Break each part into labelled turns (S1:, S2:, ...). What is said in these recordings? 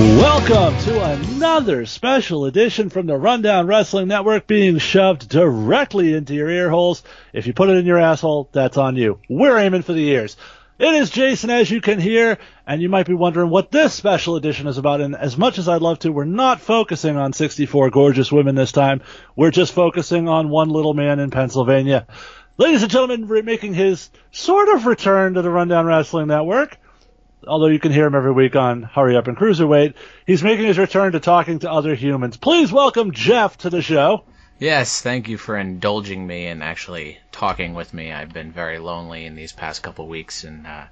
S1: Welcome to another special edition from the Rundown Wrestling Network being shoved directly into your ear holes. If you put it in your asshole, that's on you. We're aiming for the ears. It is Jason, as you can hear, and you might be wondering what this special edition is about. And as much as I'd love to, we're not focusing on 64 gorgeous women this time. We're just focusing on one little man in Pennsylvania. Ladies and gentlemen, making his sort of return to the Rundown Wrestling Network although you can hear him every week on Hurry Up and Cruiserweight, he's making his return to talking to other humans. Please welcome Jeff to the show.
S2: Yes, thank you for indulging me and actually talking with me. I've been very lonely in these past couple weeks, and uh,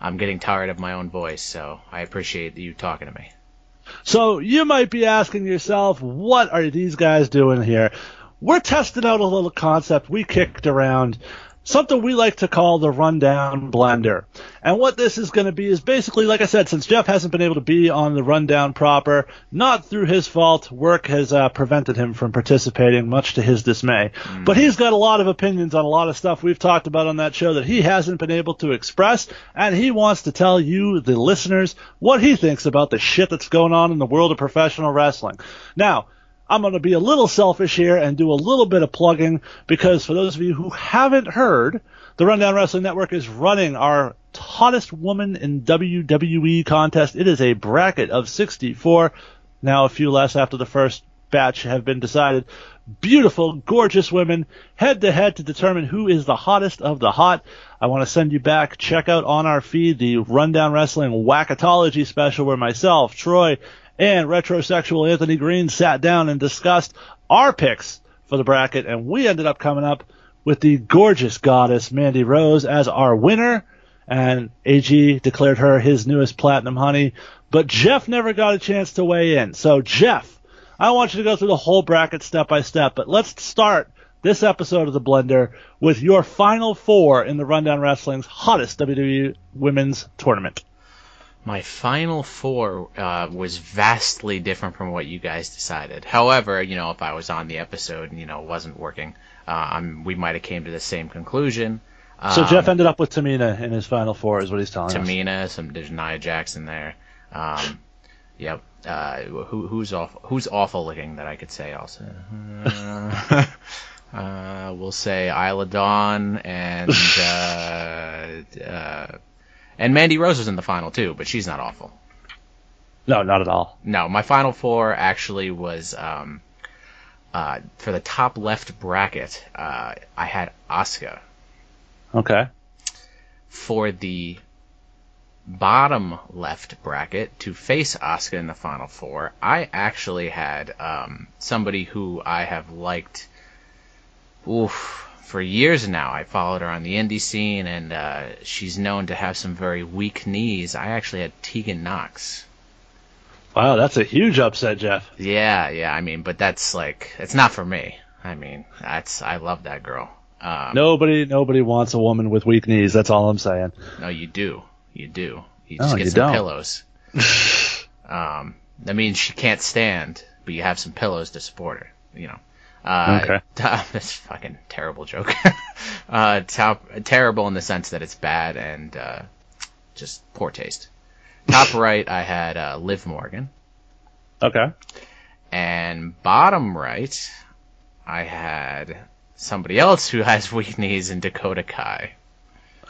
S2: I'm getting tired of my own voice, so I appreciate you talking to me.
S1: So you might be asking yourself, what are these guys doing here? We're testing out a little concept we kicked around something we like to call the rundown blender. And what this is going to be is basically, like I said, since Jeff hasn't been able to be on the rundown proper, not through his fault, work has uh, prevented him from participating, much to his dismay. Mm. But he's got a lot of opinions on a lot of stuff we've talked about on that show that he hasn't been able to express, and he wants to tell you, the listeners, what he thinks about the shit that's going on in the world of professional wrestling. Now, I'm going to be a little selfish here and do a little bit of plugging because for those of you who haven't heard, the Rundown Wrestling Network is running our hottest woman in WWE contest. It is a bracket of 64. Now a few less after the first batch have been decided. Beautiful, gorgeous women head to head to determine who is the hottest of the hot. I want to send you back. Check out on our feed the Rundown Wrestling Wackatology special where myself, Troy, and retrosexual Anthony Green sat down and discussed our picks for the bracket, and we ended up coming up with the gorgeous goddess Mandy Rose as our winner. And AG declared her his newest platinum honey, but Jeff never got a chance to weigh in. So Jeff, I want you to go through the whole bracket step by step, but let's start this episode of the Blender with your final four in the Rundown Wrestling's hottest WWE Women's Tournament
S2: my final four uh, was vastly different from what you guys decided. However, you know, if I was on the episode and you know wasn't working, uh, we might have came to the same conclusion.
S1: So um, Jeff ended up with Tamina in his final four, is what he's telling
S2: Tamina,
S1: us.
S2: some there's Nia Jax there. Um, yep. Uh, who, who's awful? Who's awful looking that I could say also? Uh, we'll say Isla Dawn and uh, uh, and Mandy Rose was in the final too, but she's not awful.
S1: No, not at all.
S2: No, my final four actually was um, uh, for the top left bracket. Uh, I had Asuka.
S1: Okay.
S2: For the bottom left bracket to face Asuka in the final four, I actually had um, somebody who I have liked. Oof, for years now. I followed her on the indie scene, and uh, she's known to have some very weak knees. I actually had Tegan Knox.
S1: Wow, that's a huge upset, Jeff.
S2: Yeah, yeah. I mean, but that's like, it's not for me. I mean, that's I love that girl.
S1: Um, nobody, nobody wants a woman with weak knees. That's all I'm saying.
S2: No, you do. You do. You just get you some don't. pillows. um, that means she can't stand, but you have some pillows to support her. You know. Uh, okay. that's fucking terrible joke. uh, top, terrible in the sense that it's bad and uh, just poor taste. Top right, I had uh, Liv Morgan.
S1: Okay.
S2: And bottom right, I had somebody else who has weak knees in Dakota Kai.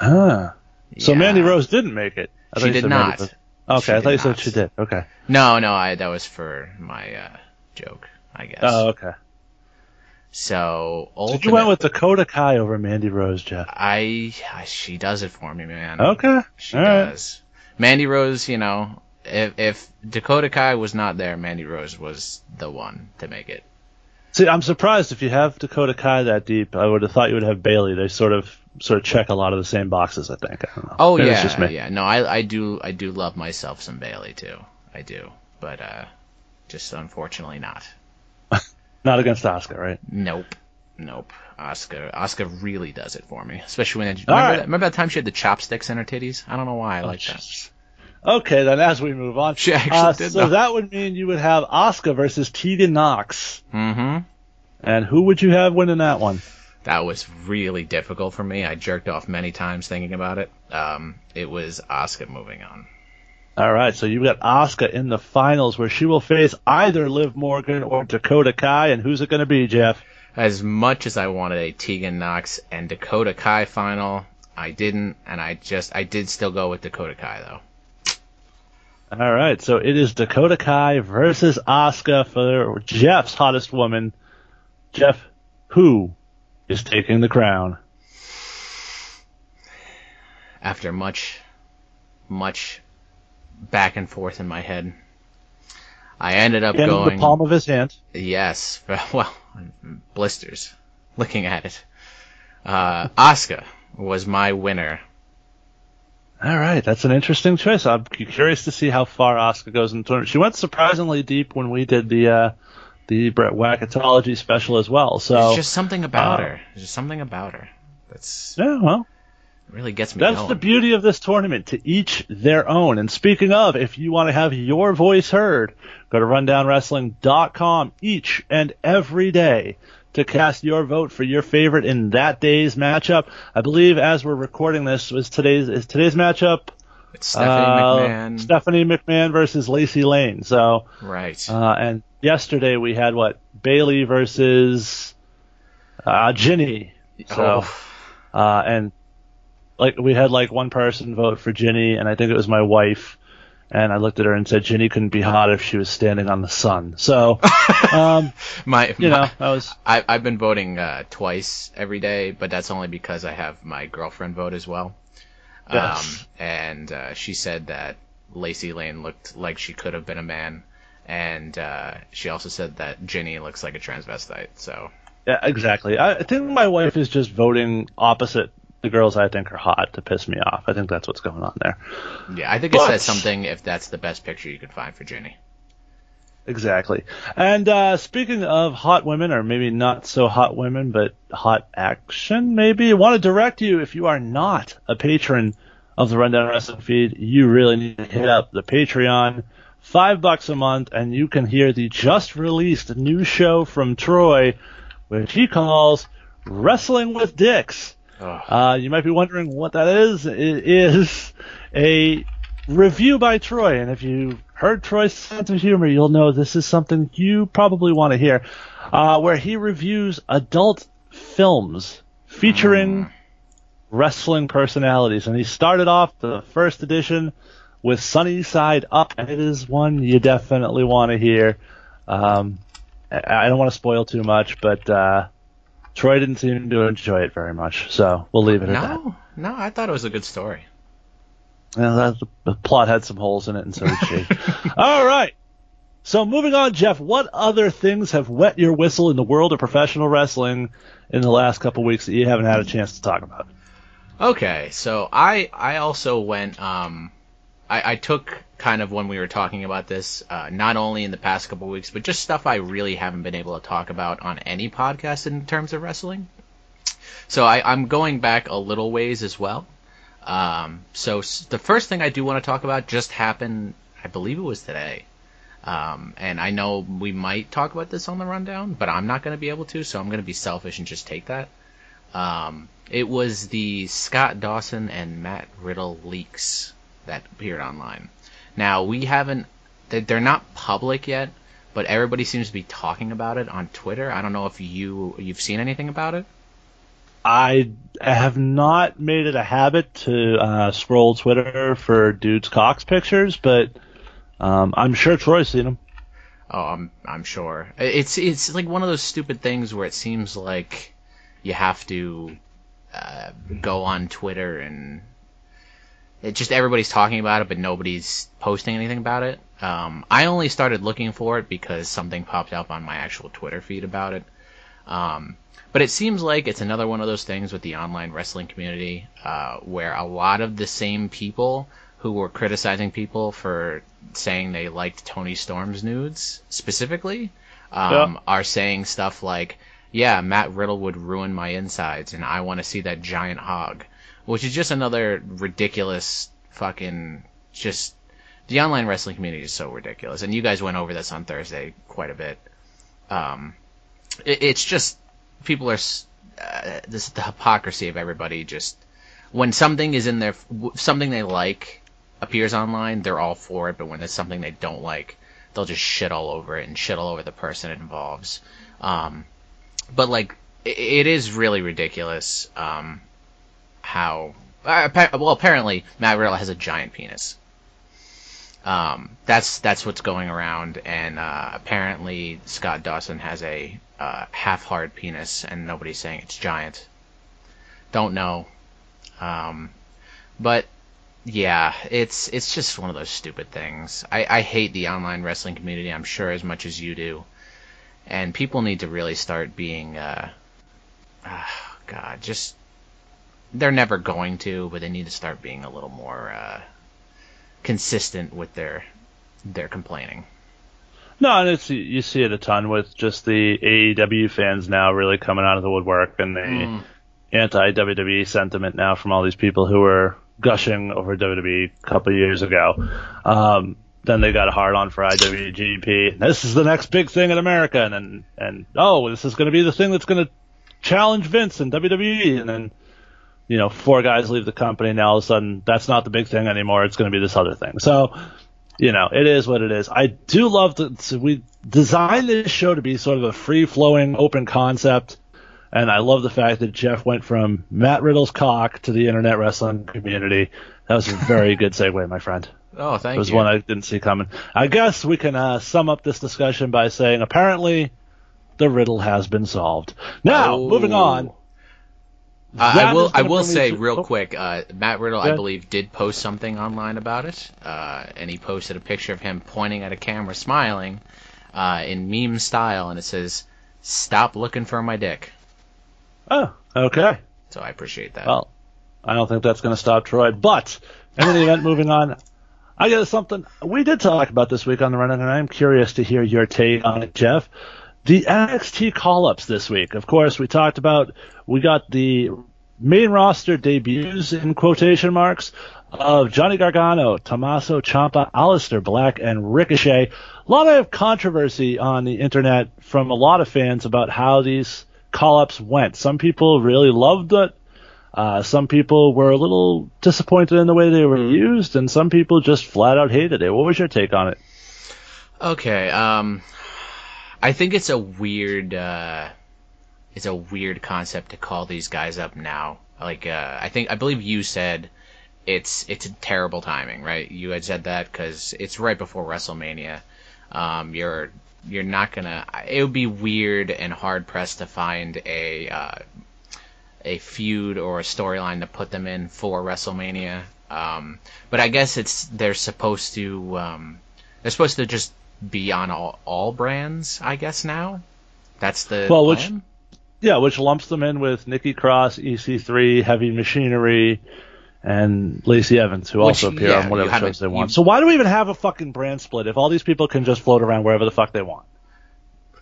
S1: Ah. So yeah. Mandy Rose didn't make it.
S2: I she did not. Okay,
S1: she I thought you said she did. Okay.
S2: No, no, I that was for my uh, joke, I guess.
S1: Oh, okay.
S2: So
S1: ultimate, you went with Dakota Kai over Mandy Rose, Jeff.
S2: I, I she does it for me, man.
S1: Okay,
S2: she All does. Right. Mandy Rose, you know, if if Dakota Kai was not there, Mandy Rose was the one to make it.
S1: See, I'm surprised if you have Dakota Kai that deep. I would have thought you would have Bayley. They sort of sort of check a lot of the same boxes. I think. I
S2: oh Maybe yeah, yeah. No, I I do I do love myself some Bayley too. I do, but uh, just unfortunately not.
S1: Not against Asuka, right?
S2: Nope. Nope. Asuka, Asuka really does it for me, especially when it, remember, right. that, remember that time she had the chopsticks in her titties. I don't know why I oh, like that.
S1: Okay, then as we move on,
S2: she actually uh, did.
S1: So that would mean you would have Asuka versus Tegan Knox.
S2: Mm-hmm.
S1: And who would you have winning that one?
S2: That was really difficult for me. I jerked off many times thinking about it. Um, it was Asuka moving on.
S1: All right, so you've got Asuka in the finals where she will face either Liv Morgan or Dakota Kai, and who's it going to be, Jeff?
S2: As much as I wanted a Tegan Knox and Dakota Kai final, I didn't, and I just I did still go with Dakota Kai though.
S1: All right, so it is Dakota Kai versus Asuka for Jeff's hottest woman. Jeff, who is taking the crown?
S2: After much, much back and forth in my head, I ended up
S1: in
S2: going
S1: the palm of his hand.
S2: Yes, well, blisters. Looking at it, uh, Asuka was my winner.
S1: All right, that's an interesting choice. I'm curious to see how far Asuka goes in the tournament. She went surprisingly deep when we did the uh, the Brett Wackatology special as well. So
S2: There's just something about
S1: uh,
S2: her. There's just something about her that's
S1: yeah, well,
S2: really gets me
S1: that's
S2: going.
S1: the beauty of this tournament. To each their own. And speaking of, if you want to have your voice heard, go to rundownwrestling.com each and every day to cast your vote for your favorite in that day's matchup. I believe as we're recording this was today's is today's matchup
S2: It's Stephanie
S1: uh,
S2: McMahon.
S1: Stephanie McMahon versus Lacey Lane. So
S2: right.
S1: uh, and yesterday we had what Bayley versus uh, Jinny. So
S2: oh,
S1: uh, and like we had like one person vote for Jinny, and I think it was my wife. And I looked at her and said Jinny couldn't be hot if she was standing on the sun. So, um,
S2: my,
S1: you
S2: my-
S1: know, I was
S2: I, I've been voting uh, twice every day, but that's only because I have my girlfriend vote as well.
S1: Yes.
S2: Um, and uh, she said that Lacey Lane looked like she could have been a man, and uh, she also said that Jinny looks like a transvestite. So
S1: yeah, exactly. I I think my wife is just voting opposite the girls I think are hot to piss me off. I think that's what's going on there.
S2: yeah, I think it says something if that's the best picture you could find for Jinny.
S1: Exactly. And uh, speaking of hot women, or maybe not so hot women, but hot action, maybe, I want to direct you if you are not a patron of the Rundown Wrestling feed, you really need to hit up the Patreon. Five bucks a month, and you can hear the just released new show from Troy, which he calls Wrestling with Dicks. Uh, you might be wondering what that is. It is a review by Troy, and if you heard Troy's sense of humor, you'll know this is something you probably want to hear, uh, where he reviews adult films featuring wrestling personalities. And he started off the first edition with Sunny Side Up, and it is one you definitely want to hear. Um, I I don't want to spoil too much, but uh, Troy didn't seem to enjoy it very much, so we'll leave it at that.
S2: no, no, I thought it was a good story.
S1: Yeah, that, the plot had some holes in it, and so did she. All right. So moving on, Jeff. What other things have wet your whistle in the world of professional wrestling in the last couple weeks that you haven't had a chance to talk about?
S2: Okay, so I I also went um I, I took kind of when we were talking about this, uh, not only in the past couple weeks, but just stuff I really haven't been able to talk about on any podcast in terms of wrestling. So I, I'm going back a little ways as well. Um, so the first thing I do want to talk about just happened, I believe it was today. Um, and I know we might talk about this on the rundown, but I'm not going to be able to, so I'm going to be selfish and just take that. Um, it was the Scott Dawson and Matt Riddle leaks that appeared online. Now we haven't; they- they're not public yet, but everybody seems to be talking about it on Twitter. I don't know if you you've seen anything about it.
S1: I have not made it a habit to uh, scroll Twitter for dudes cocks pictures, but um, I'm sure Troy's seen them.
S2: Oh, I'm I'm sure. It's it's like one of those stupid things where it seems like you have to uh, go on Twitter and it just everybody's talking about it, but nobody's posting anything about it. Um, I only started looking for it because something popped up on my actual Twitter feed about it. Um, but it seems like it's another one of those things with the online wrestling community uh, where a lot of the same people who were criticizing people for saying they liked Toni Storm's nudes specifically um,
S1: Yeah.
S2: are saying stuff like, "Yeah, Matt Riddle would ruin my insides, and I want to see that giant hog," which is just another ridiculous fucking just. The online wrestling community is so ridiculous, and you guys went over this on Thursday quite a bit. Um, it, it's just people are uh, this the hypocrisy of everybody just when something is in their something they like appears online, they're all for it, but when there's something they don't like, they'll just shit all over it and shit all over the person it involves. Um, but like, it, it is really ridiculous um, how. Uh, well, apparently Matt Riddle has a giant penis. Um, that's that's what's going around, and uh, apparently Scott Dawson has a uh, half-hard penis, and nobody's saying it's giant. Don't know, um, but yeah, it's it's just one of those stupid things. I, I hate the online wrestling community. I'm sure as much as you do, and people need to really start being, uh, uh, God, just they're never going to, but they need to start being a little more uh, consistent with their their complaining.
S1: No, and it's you see it a ton with just the AEW fans now really coming out of the woodwork and the mm. anti WWE sentiment now from all these people who were gushing over WWE a couple years ago. Um, then they got hard on for IWGP. This is the next big thing in America, and then and oh, this is going to be the thing that's going to challenge Vince and WWE, and then you know four guys leave the company, and all of a sudden that's not the big thing anymore. It's going to be this other thing. So you know, it is what it is. I do love that so we designed this show to be sort of a free flowing, open concept. And I love the fact that Jeff went from Matt Riddle's cock to the internet wrestling community. That was a very good segue, my friend.
S2: Oh, thank you.
S1: It was you. one I didn't see coming. I guess we can uh, sum up this discussion by saying apparently the riddle has been solved. Now, oh. moving on.
S2: Uh, I will. I will say real oh, quick. Uh, Matt Riddle, I believe, did post something online about it, uh, and he posted a picture of him pointing at a camera, smiling, uh, in meme style, and it says, "Stop looking for my dick."
S1: Oh, okay.
S2: So I appreciate that.
S1: Well, I don't think that's going to stop Troy, but in any event, moving on. I got something we did talk about this week on the run, and I'm curious to hear your take on it, Jeff the NXT call ups this week. Of course, we talked about, we got the main roster debuts in quotation marks of Johnny Gargano, Tommaso Ciampa, Aleister Black, and Ricochet. A lot of controversy on the internet from a lot of fans about how these call ups went. Some people really loved it. Uh, some people were a little disappointed in the way they were used, and some people just flat out hated it. What was your take on it?
S2: Okay, um, I think it's a weird, uh, it's a weird concept to call these guys up now. Like, uh, I think, I believe you said it's, it's a terrible timing, right? You had said that because it's right before WrestleMania. Um, you're, you're not gonna, it would be weird and hard pressed to find a, uh, a feud or a storyline to put them in for WrestleMania. Um, but I guess it's, they're supposed to, um, they're supposed to just be on all, all brands, I guess now. That's the well,
S1: plan? which yeah, which lumps them in with Nikki Cross, EC3, Heavy Machinery, and Lacey Evans, who which, also appear yeah, on whatever shows they want. You, so why do we even have a fucking brand split if all these people can just float around wherever the fuck they want?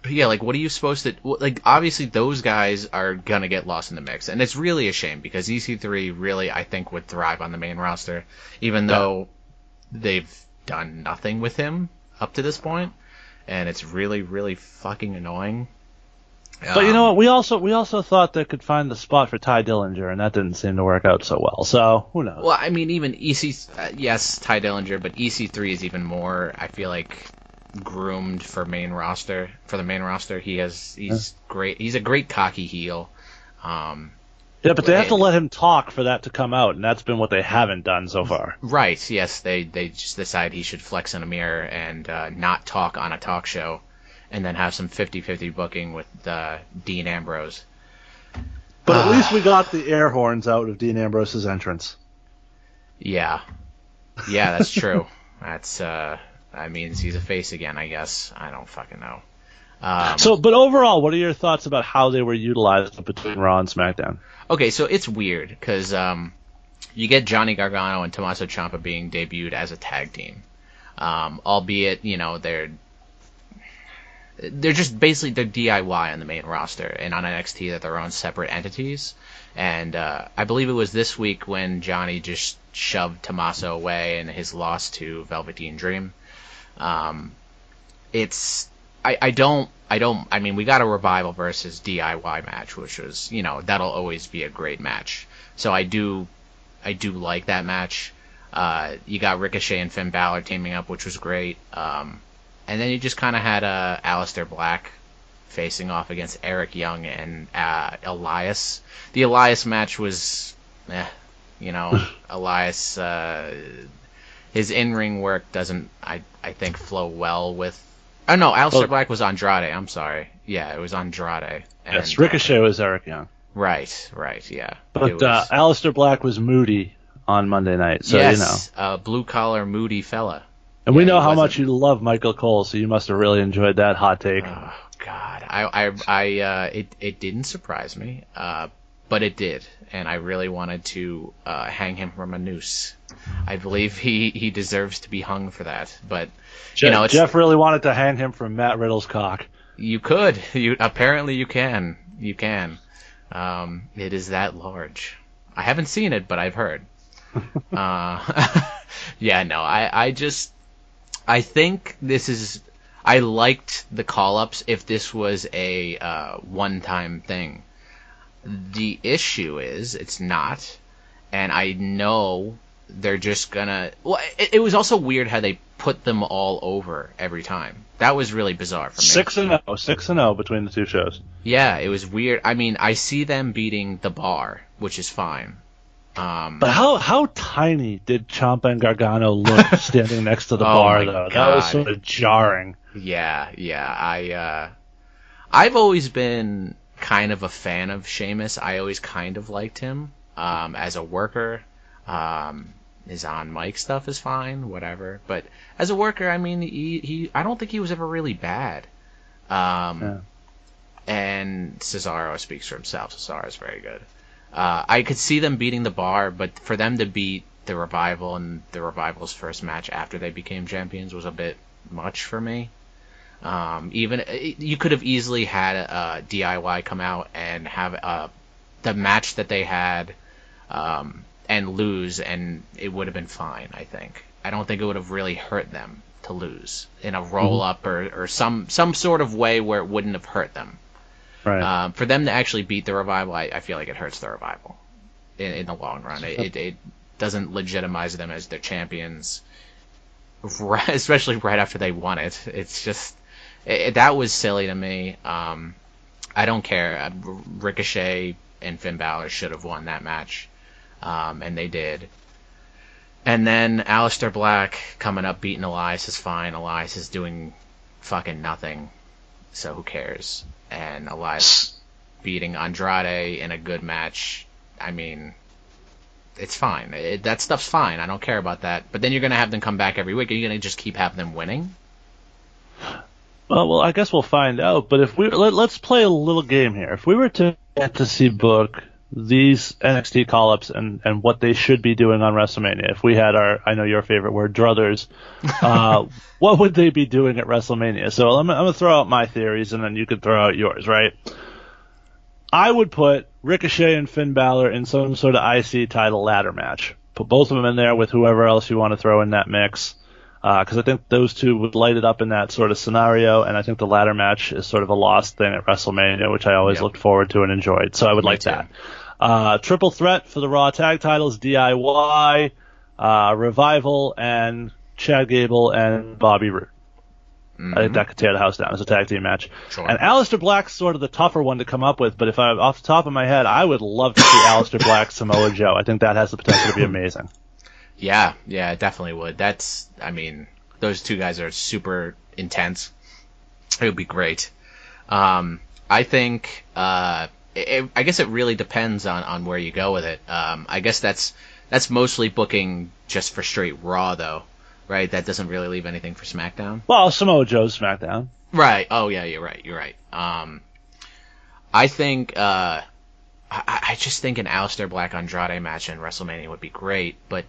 S2: Yeah, like what are you supposed to like? Obviously, those guys are gonna get lost in the mix, and it's really a shame because EC3 really, I think, would thrive on the main roster, even though they've done nothing with him up to this point, and it's really, really fucking annoying.
S1: But um, you know what? We also we also thought they could find the spot for Tye Dillinger, and that didn't seem to work out so well. So who knows?
S2: Well, I mean, even EC, uh, yes, Tye Dillinger, but EC3 is even more. I feel like groomed for main roster for the main roster. He has he's yeah. great. He's a great cocky heel. Um,
S1: yeah, but they have to let him talk for that to come out, and that's been what they haven't done so far.
S2: Right. Yes, they they just decide he should flex in a mirror and uh, not talk on a talk show, and then have some 50-50 booking with uh, Dean Ambrose.
S1: But at uh, least we got the air horns out of Dean Ambrose's entrance.
S2: Yeah, yeah, that's true. that's uh, that means he's a face again, I guess. I don't fucking know.
S1: Um, so, but overall, what are your thoughts about how they were utilized between Raw and SmackDown?
S2: Okay, so it's weird because um, you get Johnny Gargano and Tommaso Ciampa being debuted as a tag team, um, albeit you know they're they're just basically they're DIY on the main roster, and on NXT they're their own separate entities. And uh, I believe it was this week when Johnny just shoved Tommaso away in his loss to Velveteen Dream. Um, it's I, I don't I don't I mean we got a revival versus DIY match which was you know that'll always be a great match so I do I do like that match Uh, you got Ricochet and Finn Balor teaming up, which was great. Um, and then you just kind of had uh, Aleister Black facing off against Eric Young and uh, Elias. The Elias match was, eh, you know, Elias. Uh, his in-ring work doesn't, I, I think, flow well with. Oh no, Aleister
S1: Well-
S2: Black was Andrade. I'm sorry. Yeah, it was Andrade. And,
S1: Yes, Ricochet was Eric Young,
S2: Right, right, yeah.
S1: But
S2: was-
S1: uh, Aleister Black was moody on Monday night, so
S2: yes,
S1: you know.
S2: uh, blue collar, moody fella.
S1: And we know how much you love Michael Cole, so you must have really enjoyed that hot take.
S2: Oh God, I, I, I, uh, it, it didn't surprise me, uh, but it did, and I really wanted to uh, hang him from a noose. I believe he, he deserves to be hung for that, but
S1: Je-
S2: you know,
S1: Jeff really wanted to hang him from Matt Riddle's cock.
S2: you could, you apparently you can, you can. Um, it is that large. I haven't seen it, but I've heard. uh, yeah, no, I, I just, I think this is, I liked the call ups if this was a uh, one time thing. The issue is it's not, and I know they're just gonna. Well, it, it was also weird how they put them all over every time. That was really bizarre for me.
S1: Six and zero, six and zero between the two shows.
S2: Yeah, it was weird. I mean, I see them beating the bar, which is fine. Um,
S1: But how how tiny did Ciampa and Gargano look standing next to the
S2: Oh
S1: bar though? That was sort of jarring.
S2: Yeah, yeah. I uh I've always been kind of a fan of Sheamus. I always kind of liked him um as a worker. Um his on mic stuff is fine, whatever. But as a worker, I mean, he, he I don't think he was ever really bad. Um
S1: Yeah.
S2: and Cesaro speaks for himself. Cesaro is very good. Uh, I could see them beating the bar, but for them to beat the revival and the revival's first match after they became champions was a bit much for me. Um, even you could have easily had uh, DIY come out and have uh, the match that they had um, and lose, and it would have been fine. I think. I don't think it would have really hurt them to lose in a roll up or, or some some sort of way where it wouldn't have hurt them.
S1: Right.
S2: Um, for them to actually beat the revival, I, I feel like it hurts the revival in, in the long run. It, it, it doesn't legitimize them as their champions, right, especially right after they won it. It's just it, that was silly to me. Um, I don't care. Uh, Ricochet and Finn Balor should have won that match, um, and they did. And then Aleister Black coming up beating Elias is fine. Elias is doing fucking nothing, so who cares? And Elias beating Andrade in a good match. I mean, it's fine. It, that stuff's fine. I don't care about that. But then you're gonna have them come back every week. Are you gonna just keep having them winning?
S1: Well, well, I guess we'll find out. But if we let, let's play a little game here. If we were to get to see book these NXT call-ups and and what they should be doing on WrestleMania, if we had our I know your favorite word druthers, uh, what would they be doing at WrestleMania? So I'm, I'm gonna throw out my theories and then you could throw out yours, right? I would put Ricochet and Finn Balor in some sort of IC title ladder match. Put both of them in there with whoever else you want to throw in that mix because I think those two would light it up in that sort of scenario, and I think the ladder match is sort of a lost thing at WrestleMania, which I always
S2: Yep.
S1: looked forward to and enjoyed. So I would
S2: Me
S1: like
S2: too.
S1: that. Uh, triple threat for the Raw tag titles: DIY, uh, Revival, and Chad Gable and Bobby Roode. I think that could tear the house down as a tag team match.
S2: Mm-hmm. Sure.
S1: And Aleister Black's sort of the tougher one to come up with, but if I off the top of my head, I would love to see Aleister Black Samoa Joe. I think that has the potential to be amazing.
S2: Yeah, yeah, it definitely would. That's, I mean, those two guys are super intense. It would be great. Um, I think, uh, it, I guess it really depends on, on where you go with it. Um, I guess that's, that's mostly booking just for straight Raw though, right? That doesn't really leave anything for SmackDown.
S1: Well, Samoa Joe's SmackDown.
S2: Right. Oh yeah, you're right. You're right. Um, I think uh, I, I just think an Aleister Black Andrade match in WrestleMania would be great, but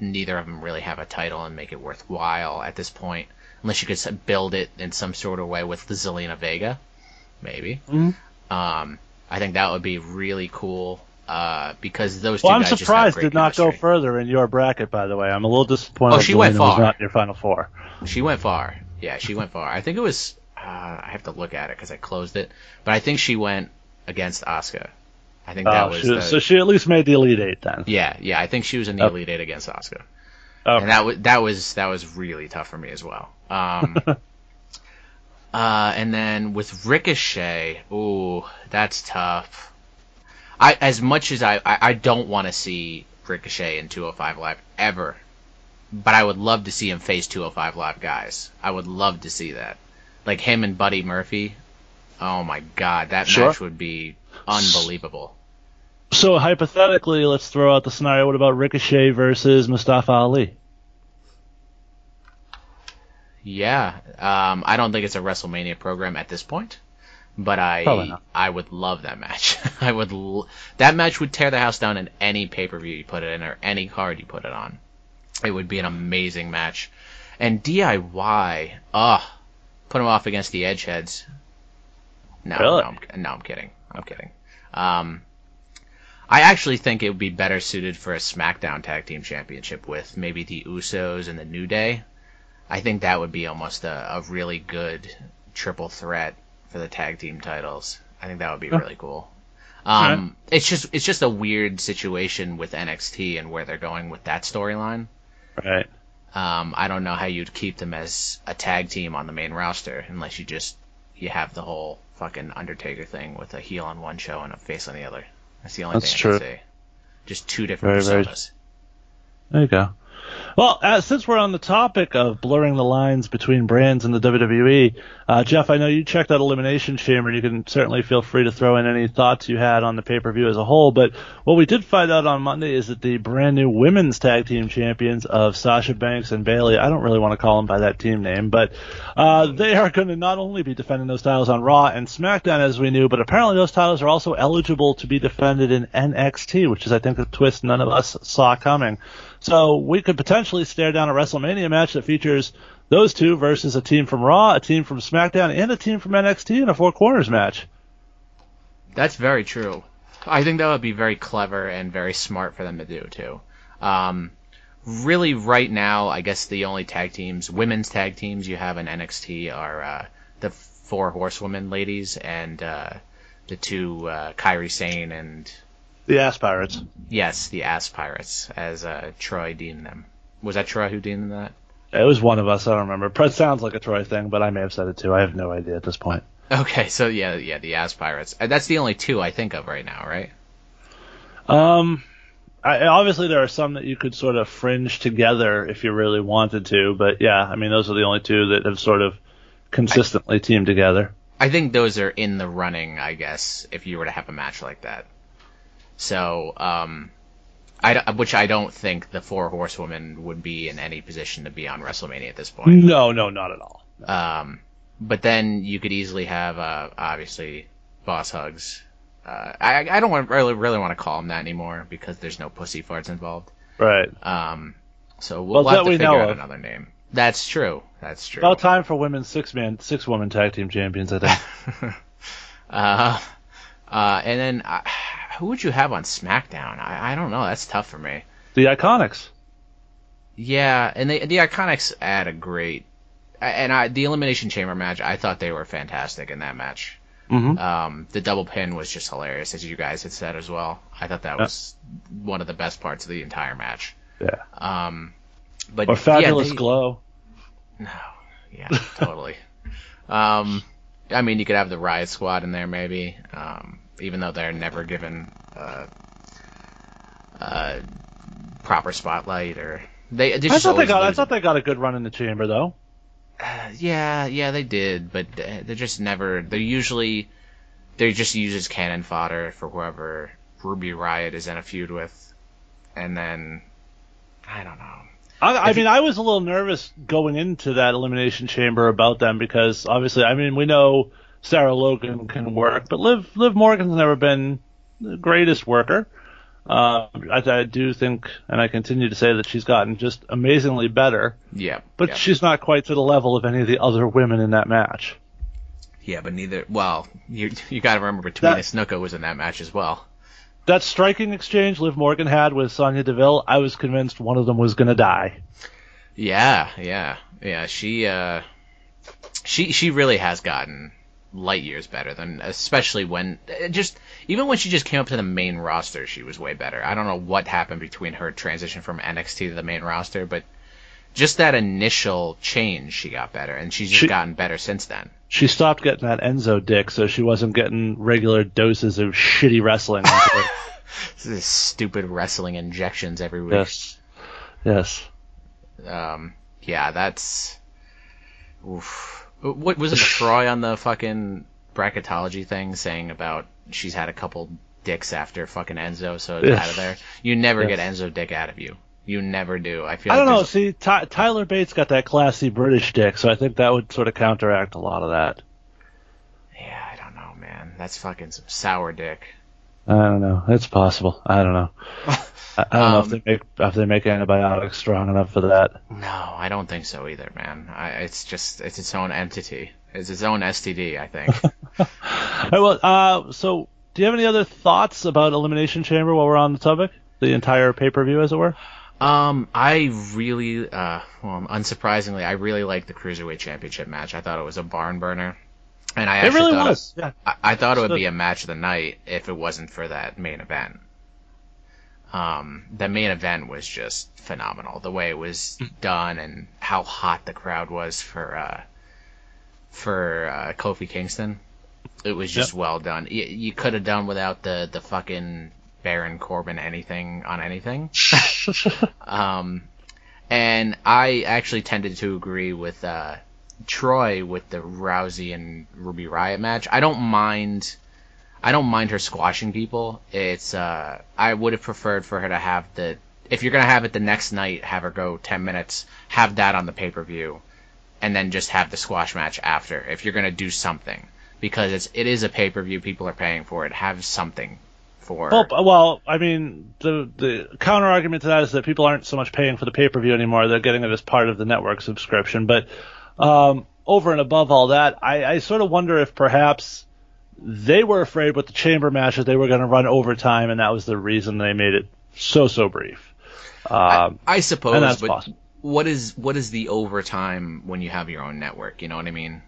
S2: neither of them really have a title and make it worthwhile at this point, unless you could build it in some sort of way with the Zelina Vega, maybe.
S1: Mhm.
S2: Um, I think that would be really cool. Uh, because those two
S1: Well, I'm
S2: guys just have
S1: surprised did not go further in your bracket, by the way. I'm a little disappointed.
S2: Oh, she went far.
S1: not in your final four.
S2: She went far. Yeah, she went far. I think it was. Uh, I have to look at it because I closed it, but I think she went against Asuka. I think that
S1: Uh,
S2: was
S1: she,
S2: the,
S1: so she at least made the Elite Eight then.
S2: yeah, yeah. I think she was in the
S1: Oh.
S2: Elite Eight against Asuka. Okay. And that was that was that was really tough for me as well. Um, uh, and then with Ricochet, ooh, that's tough. I as much as I I, I don't want to see Ricochet in 205 Live ever, but I would love to see him face 205 Live guys. I would love to see that, like him and Buddy Murphy. Oh my God, that sure. match would be unbelievable.
S1: So hypothetically, let's throw out the scenario. What about Ricochet versus Mustafa Ali?
S2: Yeah, um, I don't think it's a WrestleMania program at this point, but I I would love that match. I would l- that match would tear the house down in any pay per view you put it in or any card you put it on. It would be an amazing match. And DIY, ugh, put him off against the Edgeheads. No, really? no, I'm, no, I'm kidding. I'm kidding. Um, I actually think it would be better suited for a SmackDown Tag Team Championship with maybe the Usos and the New Day. I think that would be almost a, a really good triple threat for the tag team titles. I think that would be really cool. Um, right. It's just it's just a weird situation with NXT and where they're going with that storyline.
S1: Right.
S2: Um, I don't know how you'd keep them as a tag team on the main roster unless you just you have the whole fucking Undertaker thing with a heel on one show and a face on the other. That's the only That's thing true. I can say. Just two different very, personas.
S1: Very... There you go. Well, uh, since we're on the topic of blurring the lines between brands in the WWE, uh, Jeff, I know you checked out Elimination Chamber. You can certainly feel free to throw in any thoughts you had on the pay per view as a whole. But what we did find out on Monday is that the brand new women's tag team champions of Sasha Banks and Bayley, I don't really want to call them by that team name, but uh, they are going to not only be defending those titles on Raw and SmackDown as we knew, but apparently those titles are also eligible to be defended in NXT, which is, I think, a twist none of us saw coming. So we could potentially stare down a WrestleMania match that features those two versus a team from Raw, a team from SmackDown, and a team from NXT in a four corners match.
S2: That's very true. I think that would be very clever and very smart for them to do too. Um, really, right now, I guess the only tag teams, women's tag teams you have in NXT are uh, the four horsewomen ladies and uh, the two uh, Kairi Sane and
S1: the Ass Pirates.
S2: Yes, the Ass Pirates, as uh, Troy deemed them. Was that Troy who deemed them that?
S1: It was one of us. I don't remember. It sounds like a Troy thing, but I may have said it too. I have no idea at this point.
S2: Okay, so yeah, yeah, the Ass Pirates. Uh, that's the only two I think of right now, right?
S1: Um, I, obviously there are some that you could sort of fringe together if you really wanted to, but yeah, I mean those are the only two that have sort of consistently I, teamed together.
S2: I think those are in the running, I guess, if you were to have a match like that. So, um, I, which I don't think the four horsewomen would be in any position to be on WrestleMania at this point.
S1: No, no, not at all.
S2: Um, but then you could easily have, uh, obviously, Boss Hugs. Uh, I, I don't want, really, really want to call him that anymore because there's no pussy farts involved.
S1: Right.
S2: Um, so we'll, well have to we figure out of. another name. That's true. That's true.
S1: About time for women's six man, six woman tag team champions, I think.
S2: uh, uh, and then, uh, who would you have on SmackDown? I, I don't know. That's tough for me.
S1: The Iconics.
S2: Yeah, and the the Iconics add a great, and I, the Elimination Chamber match. I thought they were fantastic in that match.
S1: Mm-hmm.
S2: Um, the double pin was just hilarious, as you guys had said as well. I thought that was one of the best parts of the entire match.
S1: Yeah.
S2: Um, but
S1: or fabulous
S2: yeah, they,
S1: glow.
S2: No, yeah, totally. um, I mean, you could have the Riot Squad in there, maybe. Um, even though they're never given uh, uh, proper spotlight or they.
S1: I thought they got. I thought they got a good run in the chamber though.
S2: Uh, yeah, yeah, they did, but they're just never. They're usually they just use as cannon fodder for whoever Ruby Riot is in a feud with, and then I don't know.
S1: I, I mean, you, I was a little nervous going into that elimination chamber about them because obviously, I mean, we know Sarah Logan can work, but Liv Liv Morgan's never been the greatest worker. Uh, I, I, do think, and I continue to say that she's gotten just amazingly better.
S2: Yeah.
S1: But
S2: yeah.
S1: she's not quite to the level of any of the other women in that match.
S2: Yeah, but neither. Well, you you got to remember Tamina Snuka was in that match as well.
S1: That striking exchange Liv Morgan had with Sonya Deville, I was convinced one of them was going to die.
S2: Yeah, yeah, yeah. She uh, she she really has gotten light years better than, especially when uh, just even when she just came up to the main roster, she was way better. I don't know what happened between her transition from NXT to the main roster, but just that initial change, she got better, and she's just
S1: She-
S2: gotten better since then.
S1: She stopped getting that Enzo dick, so she wasn't getting regular doses of shitty wrestling.
S2: This stupid wrestling injections every week.
S1: yes, yes.
S2: Um, yeah, that's. Oof. What was it? Troy on the fucking bracketology thing saying about she's had a couple dicks after fucking Enzo, so it's out of there. You never
S1: Yes.
S2: get Enzo dick out of you. You never do. I feel.
S1: I don't know. See, Ty- Tyler Bates got that classy British dick, so I think that would sort of counteract a lot of that.
S2: Yeah, I don't know, man. That's fucking some sour dick.
S1: I don't know. It's possible. I don't know. I, don't know if
S2: Um,
S1: they make if they make antibiotics strong enough for that.
S2: No, I don't think so either, man. I, it's just it's its own entity. It's its own STD, I think.
S1: All right, well, uh, so do you have any other thoughts about Elimination Chamber while we're on the topic? The entire pay per view, as it were.
S2: Um, I really, uh, well, unsurprisingly, I really liked the Cruiserweight Championship match. I thought it was a barn burner. And I
S1: It
S2: actually
S1: really
S2: thought
S1: was. Yeah.
S2: I, I thought it would be a match of the night if it wasn't for that main event. Um, the main event was just phenomenal. The way it was done and how hot the crowd was for, uh, for, uh, Kofi Kingston. It was just well done. You, you could have done without the, the fucking Baron Corbin anything on anything. Um, and I actually tended to agree with uh, Troy with the Rousey and Ruby Riot match. I don't mind. I don't mind her squashing people. It's uh, I would have preferred for her to have the. If you're gonna have it the next night, have her go ten minutes. Have that on the pay per view, and then just have the squash match after. If you're gonna do something, because it's it is a pay per view, people are paying for it. Have something for.
S1: Well, well, I mean, the the counter argument to that is that people aren't so much paying for the pay per view anymore; they're getting it as part of the network subscription. But um, over and above all that, I, I sort of wonder if perhaps they were afraid with the chamber match that they were going to run overtime, and that was the reason they made it so so brief. Um,
S2: I suppose,
S1: and that's
S2: but
S1: possible.
S2: what is what is the overtime when you have your own network? You know what I mean?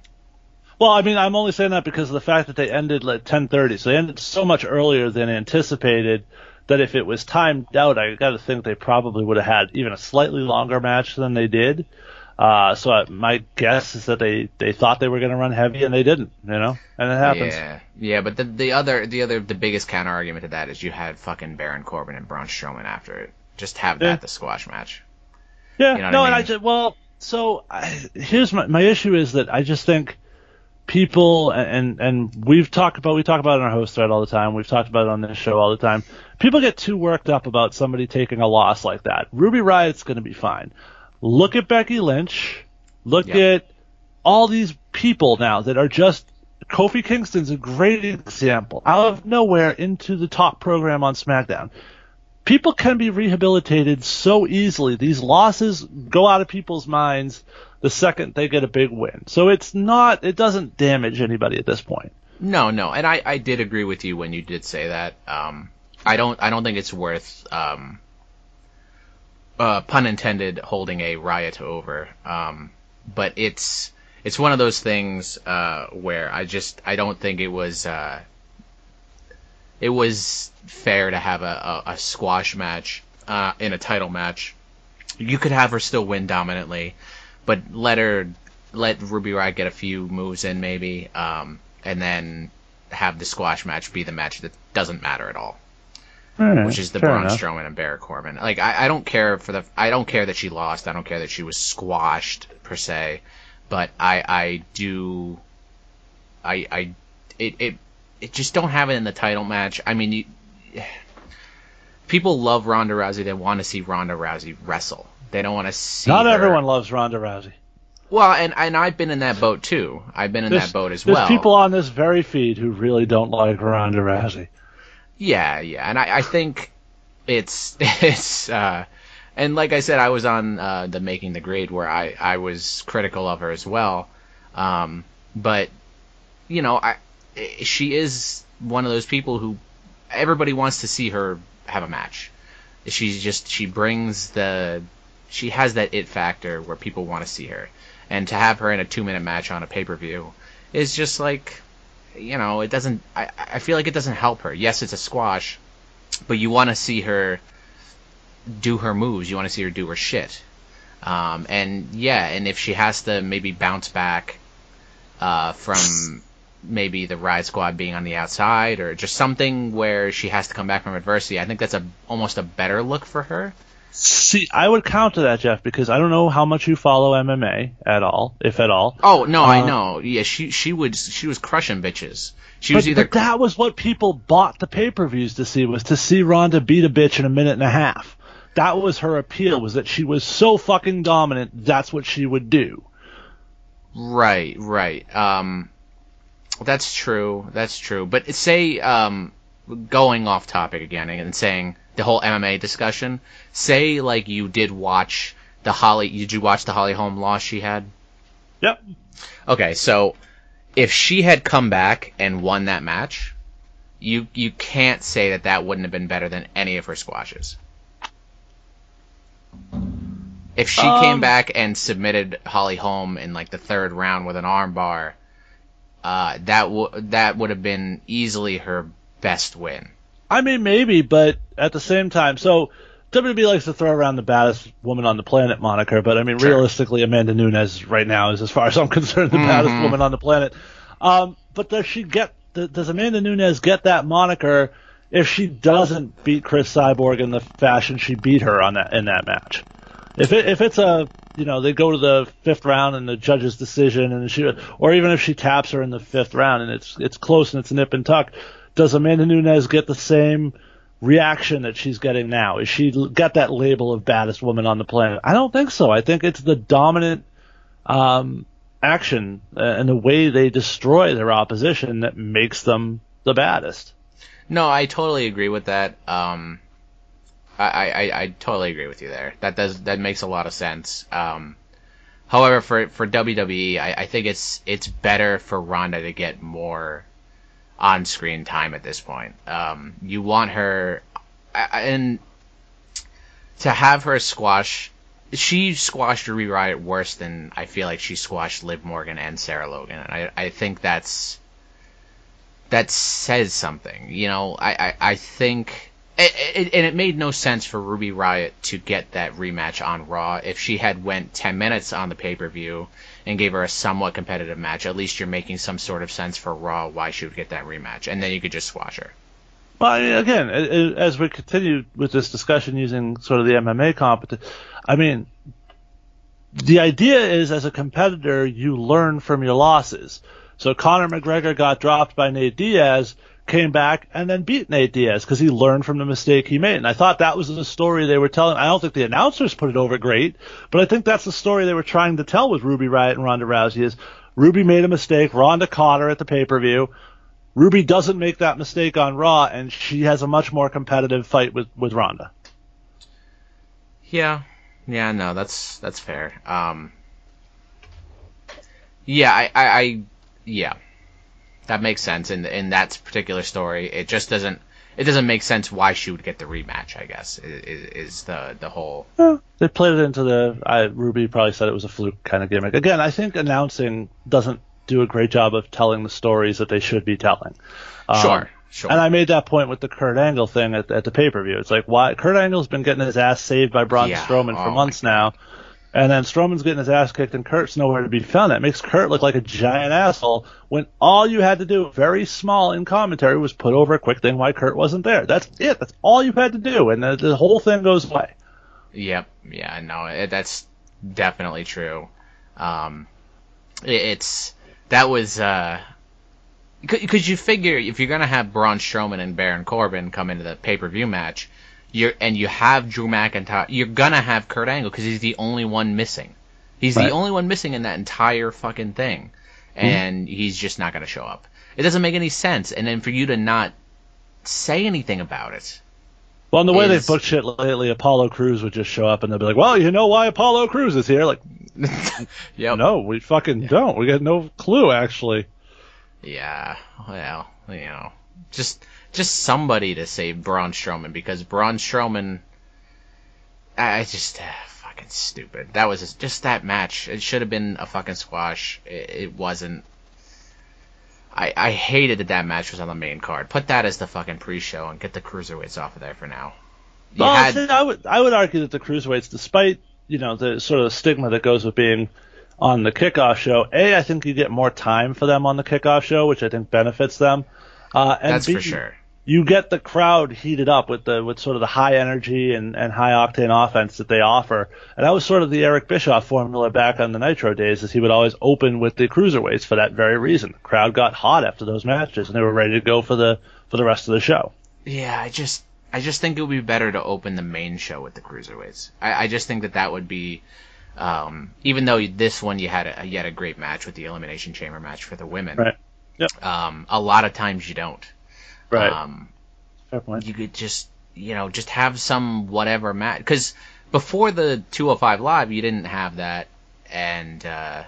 S1: Well, I mean, I'm only saying that because of the fact that they ended at 10:30, so they ended so much earlier than anticipated. That if it was timed out, I got to think they probably would have had even a slightly longer match than they did. Uh, so I, my guess is that they they thought they were going to run heavy and they didn't, you know, and it happens.
S2: Yeah, yeah. But the the other the other the biggest counter argument to that is you had fucking Baron Corbin and Braun Strowman after it. Just have that
S1: Yeah.
S2: the squash match.
S1: Yeah,
S2: You know
S1: no,
S2: I
S1: and I
S2: mean?
S1: just well, so I, here's my my issue is that I just think people and and we've talked about we talk about it on our host thread all the time. We've talked about it on this show all the time. People get too worked up about somebody taking a loss like that. Ruby Riot's going to be fine. Look at Becky Lynch. Look
S2: Yep.
S1: at all these people now that are just Kofi Kingston's a great example. Out of nowhere into the top program on SmackDown people can be rehabilitated so easily. These losses go out of people's minds the second they get a big win. So it's not, it doesn't damage anybody at this point.
S2: No, no, and I, I did agree with you when you did say that. Um, I don't I don't think it's worth um, uh, pun intended holding a riot over. Um, but it's it's one of those things uh, where I just I don't think it was uh, it was fair to have a, a, a squash match uh, in a title match. You could have her still win dominantly, but let her let Ruby Riot get a few moves in maybe, um, and then have the squash match be the match that doesn't matter at all, which is the Braun
S1: enough.
S2: Strowman and Baron Corbin. Like I, I don't care for the I don't care that she lost. I don't care that she was squashed per se, but I I do I I it it it just don't have it in the title match. I mean you. People love Ronda Rousey. They want to see Ronda Rousey wrestle. They don't want to see.
S1: Not
S2: her-
S1: everyone loves Ronda Rousey.
S2: Well, and and I've been in that boat too. I've been in
S1: There's-
S2: that boat as
S1: There's
S2: well.
S1: There's people on this very feed who really don't like Ronda Rousey.
S2: Yeah, yeah, and I, I think it's it's uh, and like I said, I was on uh, the making the grade where I I was critical of her as well, um, but you know, I she is one of those people who everybody wants to see her have a match. She's just she brings the she has that it factor where people want to see her, and to have her in a two minute match on a pay per view is just like you know, it doesn't. I I feel like it doesn't help her. Yes, it's a squash, but you want to see her do her moves. You want to see her do her shit. Um, and yeah, and if she has to maybe bounce back uh, from maybe the Riott Squad being on the outside or just something where she has to come back from adversity, I think that's a almost a better look for her.
S1: See, I would counter that, Jeff, because I don't know how much you follow MMA at all, if at all.
S2: Oh no, uh, I know. Yeah, she she would she was crushing bitches. She
S1: but,
S2: was either.
S1: But that was what people bought the pay per views to see was to see Ronda beat a bitch in a minute and a half. That was her appeal was that she was so fucking dominant. That's what she would do.
S2: Right, right. Um, that's true. That's true. But say, um, going off topic again and saying the whole MMA discussion. Say like you did watch the Holly. Did you watch the Holly Holm loss she had?
S1: Yep.
S2: Okay, so if she had come back and won that match, you you can't say that that wouldn't have been better than any of her squashes. If she um, came back and submitted Holly Holm in like the third round with an armbar, uh, that w- that would have been easily her best win.
S1: I mean, maybe, but at the same time, so WWE likes to throw around the baddest woman on the planet moniker, but I mean, sure. realistically, Amanda Nunes right now is, as far as I'm concerned, the mm-hmm. baddest woman on the planet. Um, but does she get? Does Amanda Nunes get that moniker if she doesn't beat Cris Cyborg in the fashion she beat her on that in that match? If it, if it's a you know they go to the fifth round and the judge's decision and she or even if she taps her in the fifth round and it's it's close and it's nip and tuck, does Amanda Nunes get the same reaction that she's getting now? Is she got that label of baddest woman on the planet? I don't think so. I think it's the dominant um, action uh, and the way they destroy their opposition that makes them the baddest.
S2: No, I totally agree with that. Um, I, I, I totally agree with you there. That does that makes a lot of sense. Um, however, for for WWE, I, I think it's it's better for Ronda to get more on screen time at this point. Um, you want her, and to have her squash. She squashed Ruby Riott worse than I feel like she squashed Liv Morgan and Sarah Logan, and I I think that's that says something. You know, I I, I think it, it, and it made no sense for Ruby Riott to get that rematch on Raw. If she had went 10 minutes on the pay-per-view and gave her a somewhat competitive match, at least you're making some sort of sense for Raw why she would get that rematch, and then you could just squash her.
S1: Well, I mean, again, as we continue with this discussion using sort of the MMA competition, I mean, the idea is as a competitor, you learn from your losses. So Conor McGregor got dropped by Nate Diaz came back and then beat Nate Diaz because he learned from the mistake he made. And I thought that was the story they were telling. I don't think the announcers put it over great, but I think that's the story they were trying to tell with Ruby Riott and Ronda Rousey is Ruby made a mistake, Ronda caught her at the pay-per-view. Ruby doesn't make that mistake on Raw, and she has a much more competitive fight with, with Ronda.
S2: Yeah, yeah, no, that's that's fair. Um, yeah, I, I, I yeah, that makes sense in in that particular story. It just doesn't it doesn't make sense why she would get the rematch. I guess is, the the whole.
S1: Yeah, they played it into the. I, Ruby probably said it was a fluke kind of gimmick. Again, I think announcing doesn't do a great job of telling the stories that they should be telling.
S2: Um, sure. Sure.
S1: And I made that point with the Kurt Angle thing at, at the pay per view. It's like why Kurt Angle's been getting his ass saved by Braun yeah. Strowman for oh months now, and then Strowman's getting his ass kicked and Kurt's nowhere to be found. That makes Kurt look like a giant asshole when all you had to do, very small in commentary, was put over a quick thing why Kurt wasn't there. That's it. That's all you had to do, and the, the whole thing goes away.
S2: Yep. Yeah. No, it, that's definitely true. Um, it, it's that was uh, because you figure if you're gonna have Braun Strowman and Baron Corbin come into the pay per view match, you're and you have Drew McIntyre, you're gonna have Kurt Angle because he's the only one missing. He's right. the only one missing in that entire fucking thing, mm-hmm. and mm-hmm. he's just not gonna show up. It doesn't make any sense. And then for you to not say anything about it.
S1: Well, in the way they've booked shit lately, Apollo Crews would just show up and they'll be like, "Well, you know why Apollo Crews is here?" Like,
S2: yep.
S1: no, we fucking yeah. don't. We got no clue, actually.
S2: Yeah. Well, you know, just just somebody to save Braun Strowman because Braun Strowman, I just uh, fucking stupid. That was just that match. It should have been a fucking squash. It, it wasn't. I, I hated that that match was on the main card. Put that as the fucking pre-show and get the cruiserweights off of there for now.
S1: You well, had... I would I would argue that the cruiserweights, despite you know the sort of stigma that goes with being on the kickoff show, a I think you get more time for them on the kickoff show, which I think benefits them. Uh, and
S2: That's
S1: B,
S2: for sure
S1: you get the crowd heated up with the with sort of the high energy and, and high octane offense that they offer. And that was sort of the Eric Bischoff formula back on the Nitro days, is he would always open with the cruiserweights for that very reason. The crowd got hot after those matches and they were ready to go for the for the rest of the show.
S2: Yeah, I just I just think it would be better to open the main show with the cruiserweights. I, I just think that that would be um, even though this one you had a, you had a great match with the elimination chamber match for the women.
S1: Right. Yep.
S2: Um, a lot of times you don't.
S1: Right.
S2: Um, Fair point. You could just, you know, just have some whatever match. Because before the 205 Live, you didn't have that, and uh,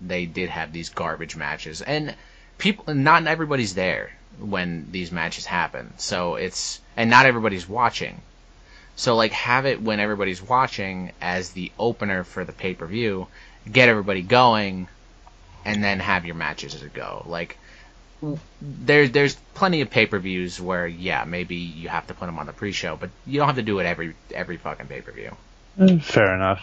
S2: they did have these garbage matches. And people, not everybody's there when these matches happen. So it's, and not everybody's watching. So like have it when everybody's watching as the opener for the pay per view, get everybody going, and then have your matches as a go. Like there, there's plenty of pay per views where, yeah, maybe you have to put them on the pre show, but you don't have to do it every every fucking pay per view.
S1: Mm, fair enough.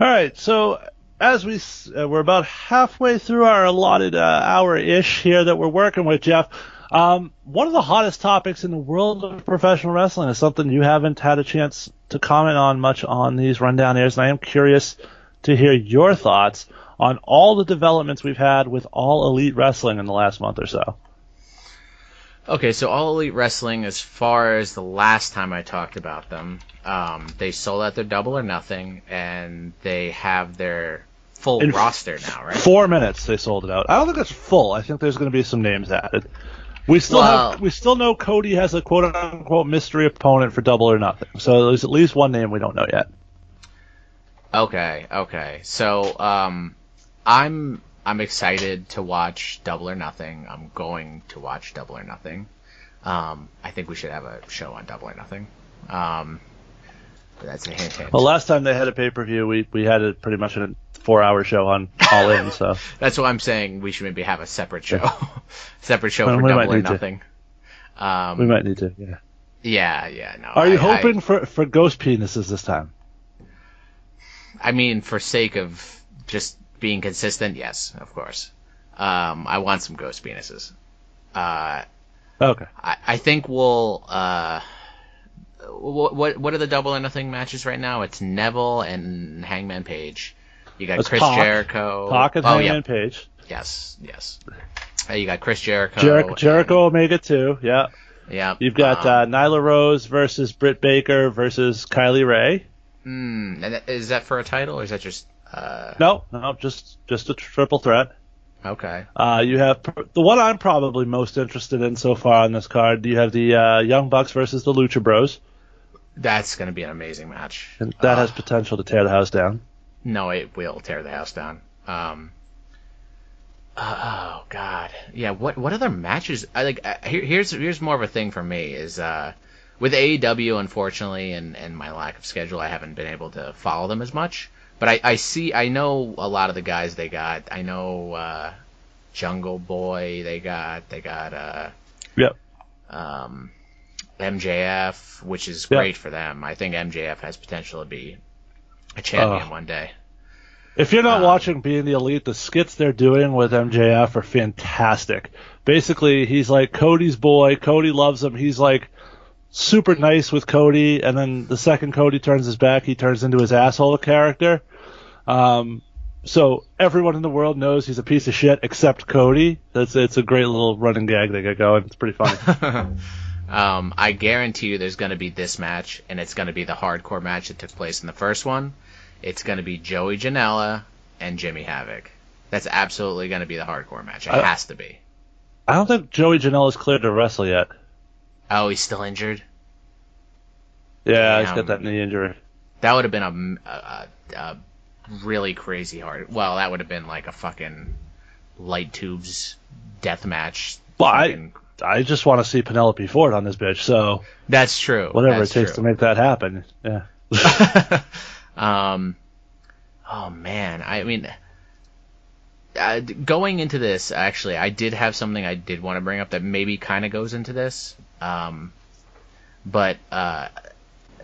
S1: All right, so as we uh, we're about halfway through our allotted uh, hour ish here that we're working with, Jeff. Um, one of the hottest topics in the world of professional wrestling is something you haven't had a chance to comment on much on these rundown airs, and I am curious to hear your thoughts on all the developments we've had with All Elite Wrestling in the last month or so.
S2: Okay, so All Elite Wrestling, as far as the last time I talked about them, um, they sold out their Double or Nothing, and they have their full in roster now, right?
S1: Four minutes they sold it out. I don't think it's full. I think there's going to be some names added. We still well, have, we still know Cody has a quote unquote mystery opponent for Double or Nothing. So there's at least one name we don't know yet.
S2: Okay, okay. So um, I'm I'm excited to watch Double or Nothing. I'm going to watch Double or Nothing. Um, I think we should have a show on Double or Nothing. Um, that's a hint, hint.
S1: Well, last time they had a pay per view, we we had a pretty much a four hour show on All In. So
S2: that's what I'm saying. We should maybe have a separate show, separate show well, for Double or Nothing.
S1: Um, we might need to. Yeah.
S2: Yeah, yeah. No.
S1: Are you hoping I, for for ghost penises this time?
S2: I mean, for sake of just being consistent, yes, of course. Um, I want some ghost penises. Uh,
S1: okay.
S2: I, I think we'll. Uh, what, what what are the double or nothing matches right now? It's Neville and Hangman Page. You got Chris Pac. Jericho.
S1: Pac and oh, Hangman yep. Page.
S2: Yes, yes. Uh, you got Chris Jericho.
S1: Jer- Jericho and, Omega too. Yeah.
S2: Yeah.
S1: You've got um, uh, Nyla Rose versus Britt Baker versus Kylie Rae.
S2: Hmm. Is that for a title, or is that just uh,
S1: no, no, just just a triple threat.
S2: Okay.
S1: Uh, you have the one I'm probably most interested in so far on this card. You have the uh, Young Bucks versus the Lucha Bros.
S2: That's going to be an amazing match.
S1: And that uh, has potential to tear the house down.
S2: No, it will tear the house down. Um, uh, oh God, yeah. What what other matches? I like. Uh, here, here's here's more of a thing for me is uh, with AEW, unfortunately, and and my lack of schedule, I haven't been able to follow them as much. But I, I see, I know a lot of the guys they got. I know uh, Jungle Boy. They got, they got. Uh,
S1: yep.
S2: Um, MJF, which is great for them. I think MJF has potential to be a champion uh, one day.
S1: If you're not um, watching Being the Elite, the skits they're doing with MJF are fantastic. Basically, he's like Cody's boy. Cody loves him. He's like super nice with Cody, and then the second Cody turns his back, he turns into his asshole character. Um, so everyone in the world knows he's a piece of shit except Cody. That's it's a great little running gag they get going. It's pretty funny.
S2: um, I guarantee you, there's going to be this match, and it's going to be the hardcore match that took place in the first one. It's going to be Joey Janela and Jimmy Havoc. That's absolutely going to be the hardcore match. It I, has to be.
S1: I don't think Joey Janela's cleared to wrestle yet.
S2: Oh, he's still injured.
S1: Yeah, Damn. he's got that knee injury.
S2: That would have been a, a, a, really crazy hard. Well, that would have been like a fucking light tubes death match.
S1: Well, I I just want to see Penelope Ford on this bitch. So
S2: that's true.
S1: Whatever
S2: that's
S1: it takes
S2: true.
S1: to make that happen. Yeah.
S2: um. Oh man, I mean, uh, going into this, actually, I did have something I did want to bring up that maybe kind of goes into this. Um, but uh,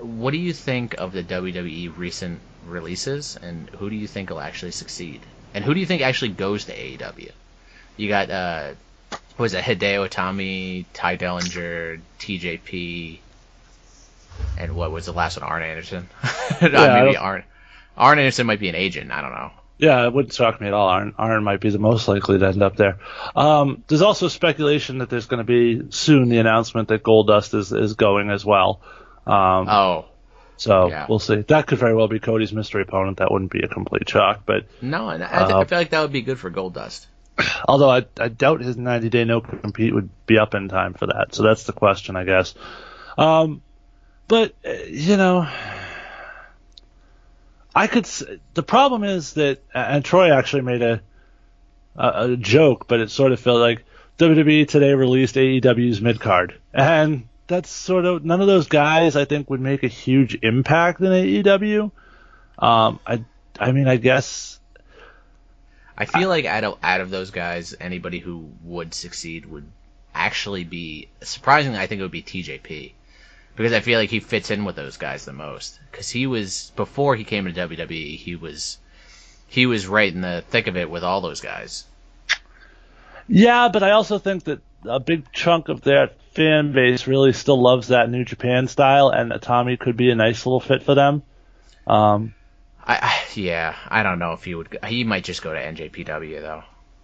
S2: what do you think of the WWE recent releases, and who do you think will actually succeed? And who do you think actually goes to AEW? You got uh, was it Hideo Itami, Tye Dillinger, TJP, and what was the last one? Arn Anderson. no,
S1: Yeah,
S2: maybe Arn. Arn Anderson might be an agent. I don't know.
S1: Yeah, it wouldn't shock me at all. Arn, Arn might be the most likely to end up there. Um, there's also speculation that there's going to be soon the announcement that Goldust is, is going as well. Um,
S2: Oh
S1: so
S2: yeah.
S1: we'll see. That could very well be Cody's mystery opponent. That wouldn't be a complete shock. But
S2: no, and I, th-
S1: Uh,
S2: I feel like that would be good for Goldust.
S1: although I, I doubt his 90 day no compete would be up in time for that. So that's the question, I guess. Um, but uh, you know, I could. The problem is that, and Troy actually made a a, joke, but it sort of felt like WWE today released AEW's mid card, and that's sort of none of those guys I think would make a huge impact in AEW. Um, I I mean I guess
S2: I feel like out of out of those guys, anybody who would succeed would actually be surprisingly. I think it would be TJP because I feel like he fits in with those guys the most. Because he was before he came to WWE, he was he was right in the thick of it with all those guys.
S1: Yeah, but I also think that a big chunk of their fan base really still loves that New Japan style, and Tommy could be a nice little fit for them. Um,
S2: I, I yeah, I don't know if he would. He might just go to NJPW though.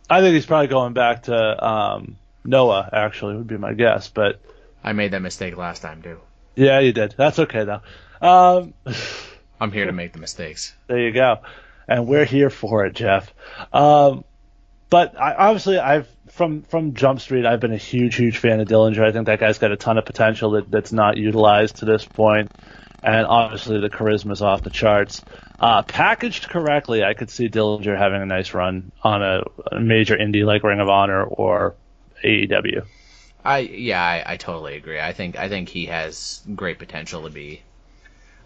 S1: I think he's probably going back to um, Noah. Actually, would be my guess. But
S2: I made that mistake last time too.
S1: Yeah, you did. That's okay though. Um,
S2: I'm here to make the mistakes.
S1: there you go, and we're here for it, Jeff. Um, but I, obviously, I've from from Jump Street, I've been a huge, huge fan of Dillinger. I think that guy's got a ton of potential that, that's not utilized to this point. and obviously the charisma's off the charts. Uh, packaged correctly, I could see Dillinger having a nice run on a, a major indie like Ring of Honor or AEW.
S2: I yeah, I, I totally agree. I think I think he has great potential to be.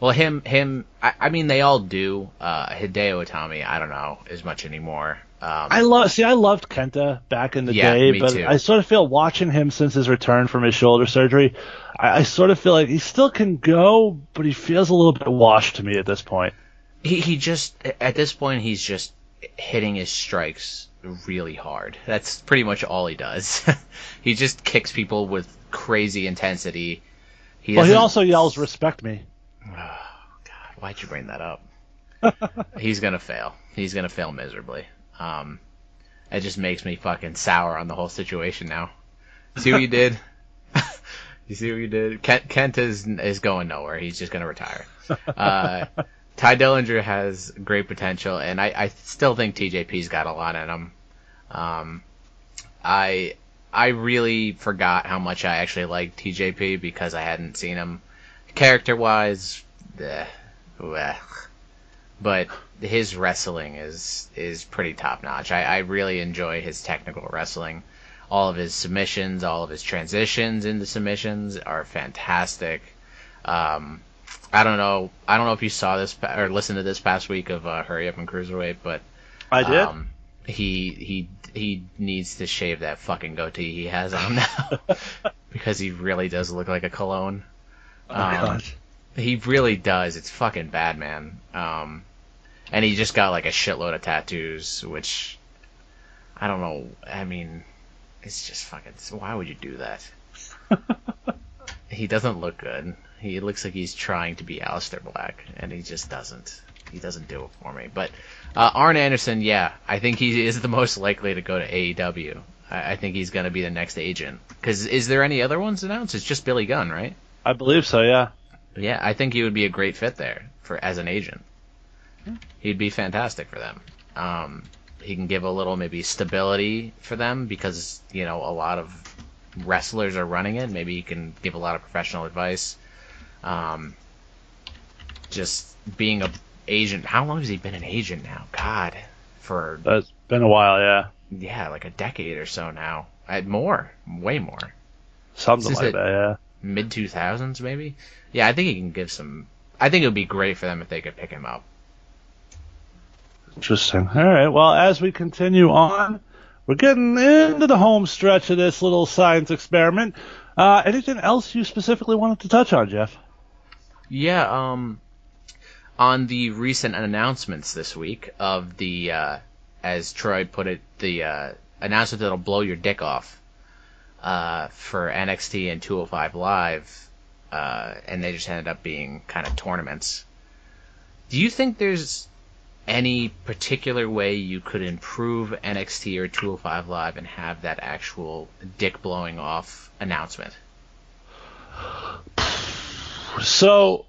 S2: Well, him him. I, I mean, they all do. Uh, Hideo Itami, I don't know as much anymore. Um,
S1: I love see I loved Kenta back in the
S2: Yeah,
S1: day, but
S2: too.
S1: I sort of feel watching him since his return from his shoulder surgery, I, I sort of feel like he still can go, but he feels a little bit washed to me at this point.
S2: he he just at this point he's just hitting his strikes really hard. That's pretty much all he does. he just kicks people with crazy intensity. He
S1: Well, he also yells "Respect me."
S2: God, why'd you bring that up? He's gonna fail. He's gonna fail miserably. Um, it just makes me fucking sour on the whole situation now. See what you did? you see what you did? Kent, Kent is is going nowhere. He's just gonna retire. Uh, Tye Dillinger has great potential, and I, I still think TJP's got a lot in him. Um, I I really forgot how much I actually liked TJP because I hadn't seen him character wise. But his wrestling is is pretty top notch. I, I really enjoy his technical wrestling. All of his submissions, all of his transitions into submissions are fantastic. Um, I don't know. I don't know if you saw this or listened to this past week of uh, Hurry Up and Cruiserweight, but
S1: I did.
S2: um, he he he needs to shave that fucking goatee he has on now because he really does look like a cologne.
S1: oh my
S2: um,
S1: God.
S2: He really does. It's fucking bad, man. Um, and he just got like a shitload of tattoos, which I don't know. I mean, it's just fucking. Why would you do that? he doesn't look good. He looks like he's trying to be Aleister Black, and he just doesn't. He doesn't do it for me. But uh, Arn Anderson, yeah, I think he is the most likely to go to AEW. I, I think he's going to be the next agent. Because is there any other ones announced? It's just Billy Gunn, right?
S1: I believe so. Yeah.
S2: Yeah, I think he would be a great fit there for as an agent. He'd be fantastic for them. Um, he can give a little maybe stability for them because you know a lot of wrestlers are running it. Maybe he can give a lot of professional advice. Um, just being a agent. How long has he been an agent now? God, for
S1: It's been a while. Yeah.
S2: yeah, like a decade or so now. I, more, way more.
S1: Something like that. Yeah.
S2: mid two thousands maybe. Yeah, I think he can give some. I think it would be great for them if they could pick him up.
S1: Interesting. All right. Well, as we continue on, we're getting into the home stretch of this little science experiment. Uh, anything else you specifically wanted to touch on, Jeff?
S2: Yeah. Um, on the recent announcements this week of the, uh, as Troy put it, the uh, announcement that'll blow your dick off uh, for NXT and 205 Live, uh, and they just ended up being kind of tournaments. Do you think there's any particular way you could improve NXT or 205 Live and have that actual dick blowing off announcement?
S1: So,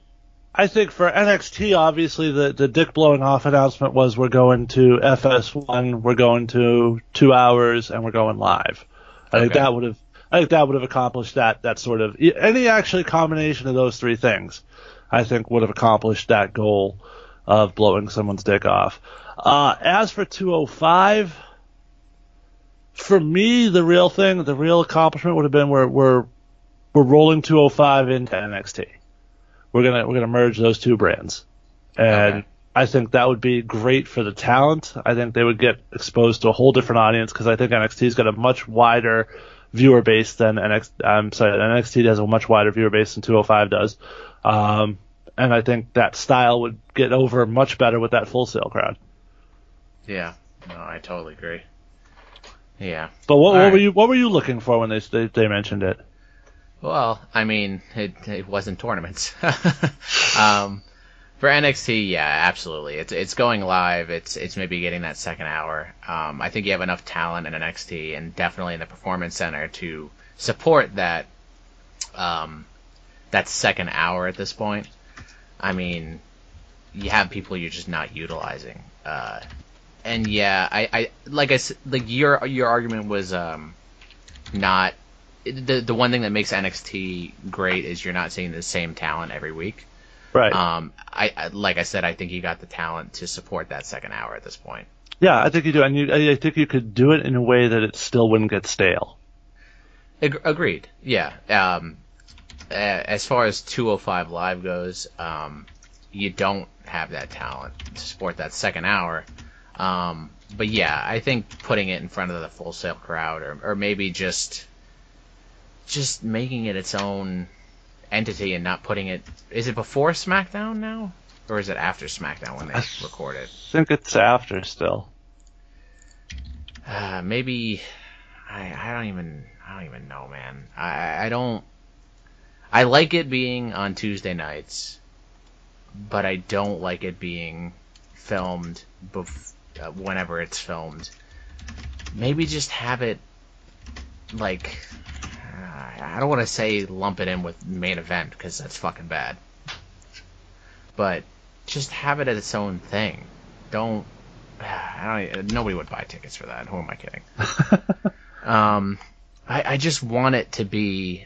S1: I think for NXT, obviously the the dick blowing off announcement was we're going to FS1, we're going to two hours, and we're going live. I think
S2: Okay.
S1: that would have I think that would have accomplished that that sort of any actually combination of those three things. I think would have accomplished that goal of blowing someone's dick off. Uh, as for 205, for me, the real thing, the real accomplishment would have been we're we're we're rolling 205 into NXT. We're gonna we're gonna merge those two brands, and
S2: Okay.
S1: I think that would be great for the talent. I think they would get exposed to a whole different audience because I think NXT's got a much wider viewer base than NXT. I'm sorry, NXT has a much wider viewer base than 205 does, um, and I think that style would get over much better with that Full Sail crowd.
S2: Yeah. No, I totally agree. Yeah.
S1: But what, what
S2: right.
S1: were you what were you looking for when they they, they mentioned it?
S2: Well, I mean, it it wasn't tournaments. um, for NXT, yeah, absolutely. It's it's going live. It's it's maybe getting that second hour. Um, I think you have enough talent in NXT and definitely in the Performance Center to support that um, that second hour at this point. I mean, you have people you're just not utilizing. Uh, and yeah, I, I like I like your your argument was um, not the the one thing that makes NXT great is you're not seeing the same talent every week.
S1: Right.
S2: Um, I, I like I said, I think you got the talent to support that second hour at this point.
S1: yeah, I think you do, and you, I think you could do it in a way that it still wouldn't get stale.
S2: Ag- agreed. Yeah. Um, as far as 205 Live goes, um, you don't have that talent to support that second hour. Um, but yeah, I think putting it in front of the Full Sail crowd, or, or maybe just just making it its own entity and not putting it. Is it before SmackDown now, or is it after SmackDown when they
S1: I-
S2: record it?
S1: I think it's after still.
S2: Uh, maybe I I don't even I don't even know, man. I I don't. I like it being on Tuesday nights, but I don't like it being filmed bef- uh, whenever it's filmed. Maybe just have it like I don't want to say lump it in with main event because that's fucking bad. But just have it as its own thing. Don't I don't. Nobody would buy tickets for that. Who am I kidding? um, I, I just want it to be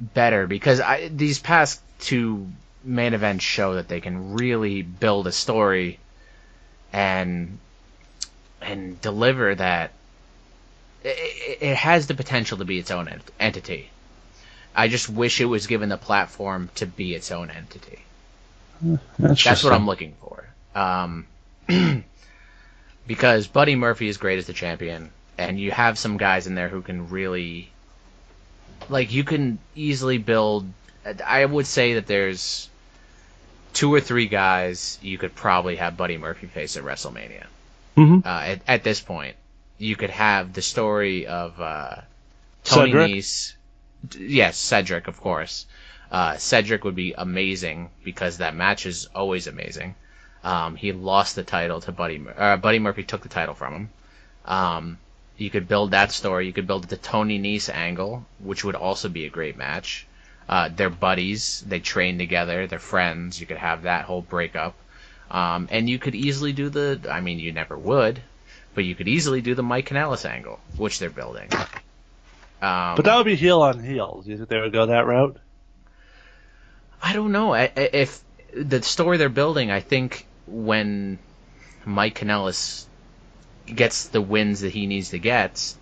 S2: better because I these past two main events show that they can really build a story and and deliver that. It, it- has the potential to be its own ent- entity. I just wish it was given the platform to be its own entity. That's what I'm looking for. Um, because Buddy Murphy is great as the champion, and you have some guys in there who can really, like, you can easily build. I would say that there's two or three guys you could probably have Buddy Murphy face at WrestleMania.
S1: hmm
S2: Uh, at, at this point, you could have the story of uh, Tony
S1: Cedric?
S2: Nese. Yes, Cedric, of course. Uh, Cedric would be amazing because that match is always amazing. Um, he lost the title to Buddy. Mur- Uh, Buddy Murphy took the title from him. Um, you could build that story. You could build the Tony Nese angle, which would also be a great match. Uh, they're buddies. They train together. They're friends. You could have that whole breakup. Um, and you could easily do the. I mean, you never would, but you could easily do the Mike Kanellis angle, which they're building. Um,
S1: But that would be heel on heel. Do you think they would go that route?
S2: I don't know. I, I- if the story they're building, I think when Mike Kanellis gets the wins that he needs to get,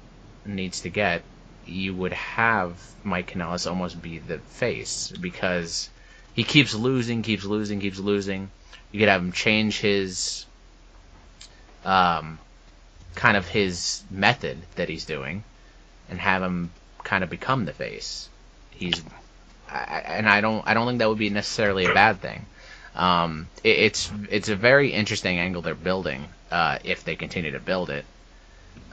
S2: needs to get, you would have Mike Kanellis almost be the face because he keeps losing, keeps losing, keeps losing. You could have him change his um, kind of his method that he's doing, and have him kind of become the face. He's, I, and I don't, I don't think that would be necessarily a bad thing. Um, it, it's it's a very interesting angle they're building uh, if they continue to build it.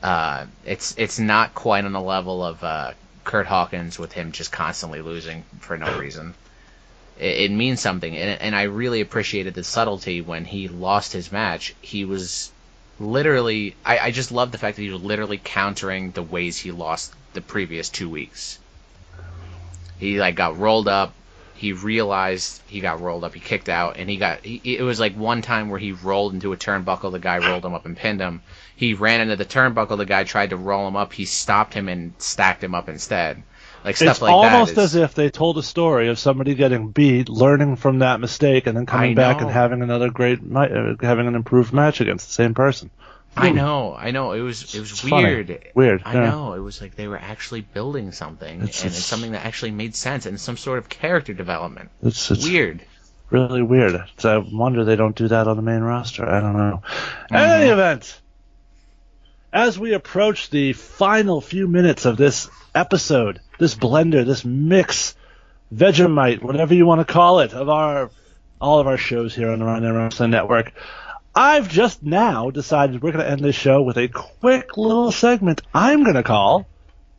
S2: Uh, it's it's not quite on the level of uh, Kurt Hawkins with him just constantly losing for no reason. It, it means something, and, and I really appreciated the subtlety when he lost his match. He was literally, I, I just love the fact that he was literally countering the ways he lost the previous two weeks. He like got rolled up. He realized he got rolled up. He kicked out, and he got. He, it was like one time where he rolled into a turnbuckle. The guy rolled him up and pinned him. He ran into the turnbuckle. The guy tried to roll him up. He stopped him and stacked him up instead. Like stuff
S1: it's
S2: like
S1: almost
S2: that. is-
S1: as if they told a story of somebody getting beat, learning from that mistake, and then coming back and having another great, uh, having an improved match against the same person.
S2: I know, I know. It was it was
S1: It's funny.
S2: weird.
S1: Weird,
S2: I
S1: yeah.
S2: know. It was like they were actually building something,
S1: It's-
S2: and it's something that actually made sense, and some sort of character development.
S1: It's, it's
S2: Weird.
S1: really weird. It's, I wonder they don't do that on the main roster. I don't know. In
S2: Mm-hmm.
S1: any event, as we approach the final few minutes of this episode, this blender, this mix, Vegemite, whatever you want to call it, of our all of our shows here on the Rundown Wrestling Network. I've just now decided we're going to end this show with a quick little segment I'm going to call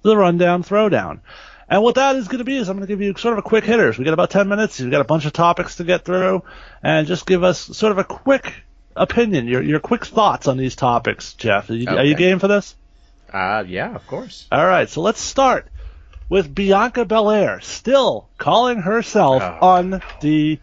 S1: the Rundown Throwdown. And what that is going to be is I'm going to give you sort of a quick hitters. We got about 10 minutes. You've got a bunch of topics to get through. And just give us sort of a quick opinion, your, your quick thoughts on these topics, Jeff. Are you, are you game for this?
S2: Uh, yeah, of course.
S1: All right, so let's start with Bianca Belair still calling herself
S2: Oh.
S1: undefeated.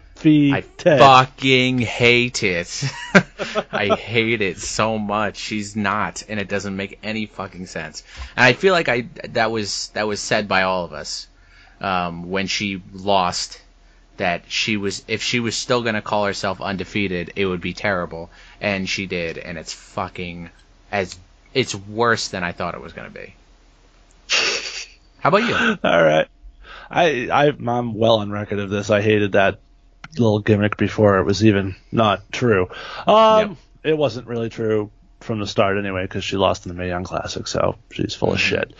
S2: I fucking hate it. I hate it so much. She's not, and it doesn't make any fucking sense. And I feel like I that was that was said by all of us um, when she lost. That she was, if she was still gonna call herself undefeated, it would be terrible, and she did, and it's fucking as it's worse than I thought it was gonna be. How about you?
S1: All right. I, I I'm well on record of this. I hated that little gimmick before it was even not true. Um,
S2: Yep.
S1: it wasn't really true from the start anyway because she lost in the Mae Young Classic, so she's full of shit.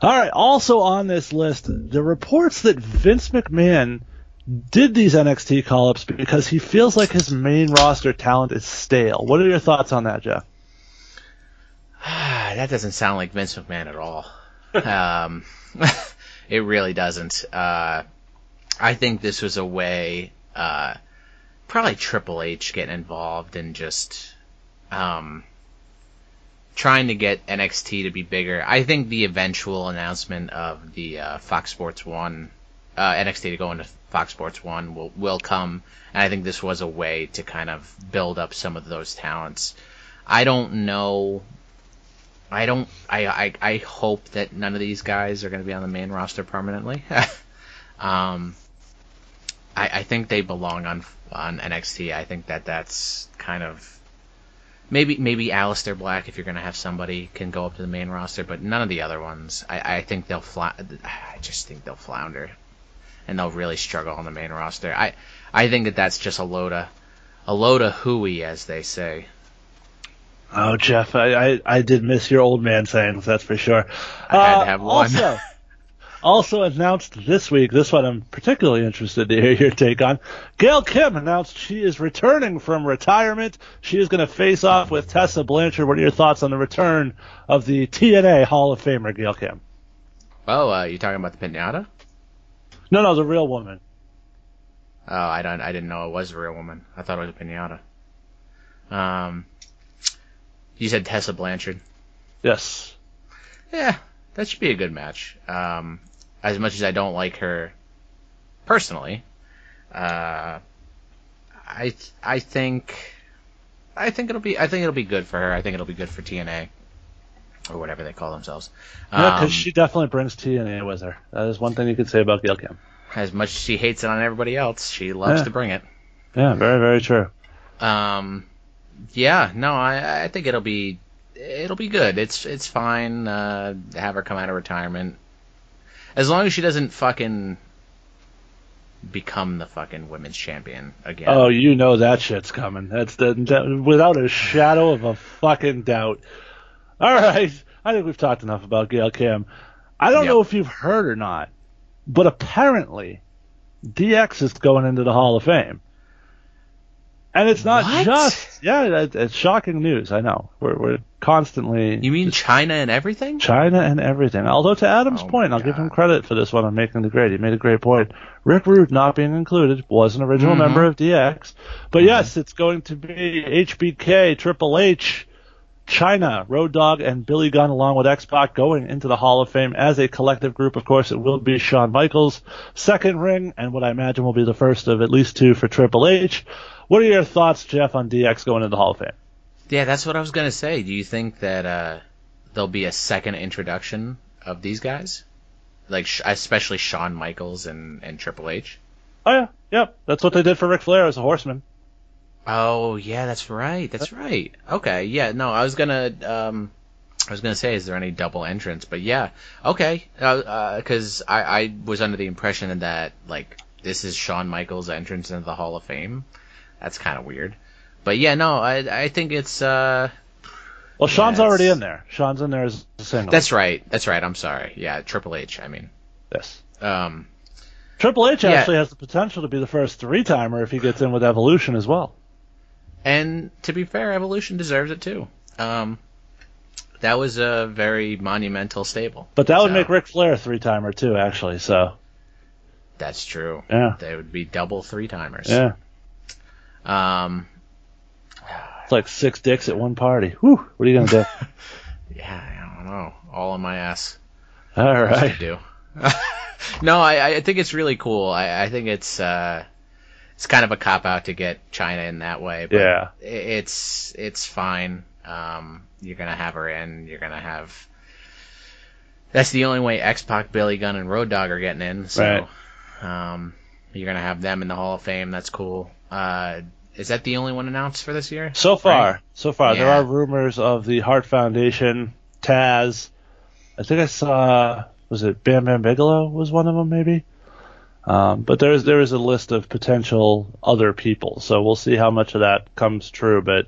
S1: All right. Also on this list, the reports that Vince McMahon did these NXT call-ups because he feels like his main roster talent is stale. What are your thoughts on that, Jeff?
S2: that doesn't sound like Vince McMahon at all. um, it really doesn't. Uh, I think this was a way, uh, probably Triple H getting involved and just um, trying to get NXT to be bigger. I think the eventual announcement of the uh, Fox Sports One uh, NXT to go into Fox Sports One will will come, and I think this was a way to kind of build up some of those talents. I don't know. I don't. I I, I hope that none of these guys are going to be on the main roster permanently. um, I I think they belong on on NXT. I think that that's kind of maybe maybe Aleister Black if you're going to have somebody can go up to the main roster, but none of the other ones. I I think they'll fla- I just think they'll flounder, and they'll really struggle on the main roster. I I think that that's just a load of a load of hooey, as they say.
S1: Oh, Jeff, I, I, I did miss your old man sayings, that's for sure.
S2: I had
S1: Uh,
S2: to have one.
S1: Also, also announced this week, this one I'm particularly interested to hear your take on. Gail Kim announced she is returning from retirement. She is going to face off with Tessa Blanchard. What are your thoughts on the return of the TNA Hall of Famer, Gail Kim?
S2: Oh, uh, you talking about the pinata?
S1: No, no, the real woman.
S2: Oh, I don't. I didn't know it was a real woman. I thought it was a pinata. Um, you said Tessa Blanchard.
S1: Yes.
S2: Yeah, that should be a good match. Um, as much as I don't like her personally, uh, I I think I think it'll be I think it'll be good for her. I think it'll be good for TNA or whatever they call themselves.
S1: Yeah, because
S2: Um,
S1: she definitely brings TNA with her. That is one thing you could say about Gail Kim.
S2: as much as she hates it on everybody else, she loves
S1: Yeah.
S2: to bring it.
S1: Yeah, very, very true.
S2: Um, yeah, no, I, I think it'll be it'll be good. It's it's fine. Uh, have her come out of retirement, as long as she doesn't fucking become the fucking women's champion again.
S1: Oh, you know that shit's coming. That's the, that, without a shadow of a fucking doubt. All right, I think we've talked enough about Gail Kim. I don't
S2: Yep.
S1: know if you've heard or not, but apparently DX is going into the Hall of Fame. And it's not
S2: What?
S1: just yeah, it, it's shocking news. I know we're we're constantly
S2: You mean Chyna and everything?
S1: Chyna and everything. Although to Adam's
S2: Oh
S1: point, I'll give him credit for this one on making the grade. He made a great point. Rick Rude not being included was an original
S2: Mhm.
S1: member of DX, but yes, it's going to be HBK, Triple H, Chyna, Road Dogg, and Billy Gunn along with X Pac going into the Hall of Fame as a collective group. Of course, it will be Shawn Michaels' second ring, and what I imagine will be the first of at least two for Triple H. What are your thoughts, Jeff, on DX going into the Hall of Fame?
S2: Yeah, that's what I was gonna say. Do you think that uh, there'll be a second introduction of these guys, like especially Shawn Michaels and and Triple H?
S1: Oh yeah, yep. That's what they did for Ric Flair as a horseman.
S2: Oh yeah, that's right. That's right. Okay, yeah. No, I was gonna um, I was gonna say, is there any double entrance? But yeah, okay. Because I I was under the impression that like this is Shawn Michaels' entrance into the Hall of Fame. That's kind of weird. But yeah, no, I I think it's uh
S1: Well, Shawn's
S2: Yeah,
S1: already in there. Shawn's in there as a single.
S2: that's right. That's right. I'm sorry. Yeah, Triple H. I mean,
S1: yes.
S2: um,
S1: Triple H
S2: Yeah.
S1: actually has the potential to be the first three timer if he gets in with Evolution as well.
S2: And to be fair, Evolution deserves it too. Um, that was a very monumental stable.
S1: But that would
S2: So-
S1: make Ric Flair a three timer too, actually. So
S2: That's true.
S1: yeah,
S2: They would be double three timers.
S1: yeah.
S2: Um,
S1: It's like six dicks at one party. Whew. What are you gonna do?
S2: yeah, I don't know. All in my ass.
S1: All
S2: right.
S1: Right.
S2: do. no, I, I think it's really cool. I, I think it's uh, it's kind of a cop out to get Chyna in that way. But
S1: Yeah.
S2: it's it's fine. Um, you're gonna have her in. You're gonna have. That's the only way X Pac, Billy Gunn, and Road Dogg are getting in. So, um, you're gonna have them in the Hall of Fame. That's cool. Uh, is that the only one announced for this year?
S1: So far,
S2: Right.
S1: so far, there are rumors of the Heart Foundation, Taz. I think I saw was it Bam Bam Bigelow was one of them maybe. Um, but there is there is a list of potential other people, so we'll see how much of that comes true. But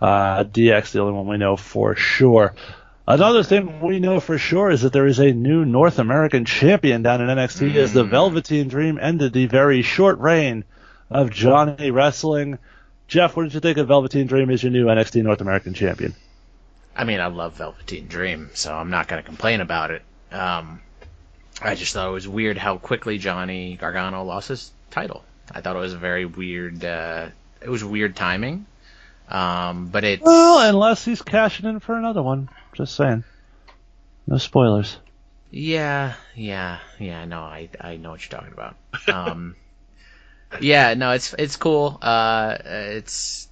S1: uh, DX the only one we know for sure. Another thing we know for sure is that there is a new North American champion down in NXT as the Velveteen Dream ended the very short reign of Johnny Wrestling. Jeff, what did you think of Velveteen Dream as your new NXT North American champion?
S2: I mean, I love Velveteen Dream, so I'm not going to complain about it. Um, I just thought it was weird how quickly Johnny Gargano lost his title. I thought it was a very weird. Uh, it was weird timing. Um, but it's
S1: Well, unless he's cashing in for another one. Just saying. No spoilers.
S2: yeah, yeah, yeah. No, I I know what you're talking about. Um, yeah, no, it's it's cool. Uh, it's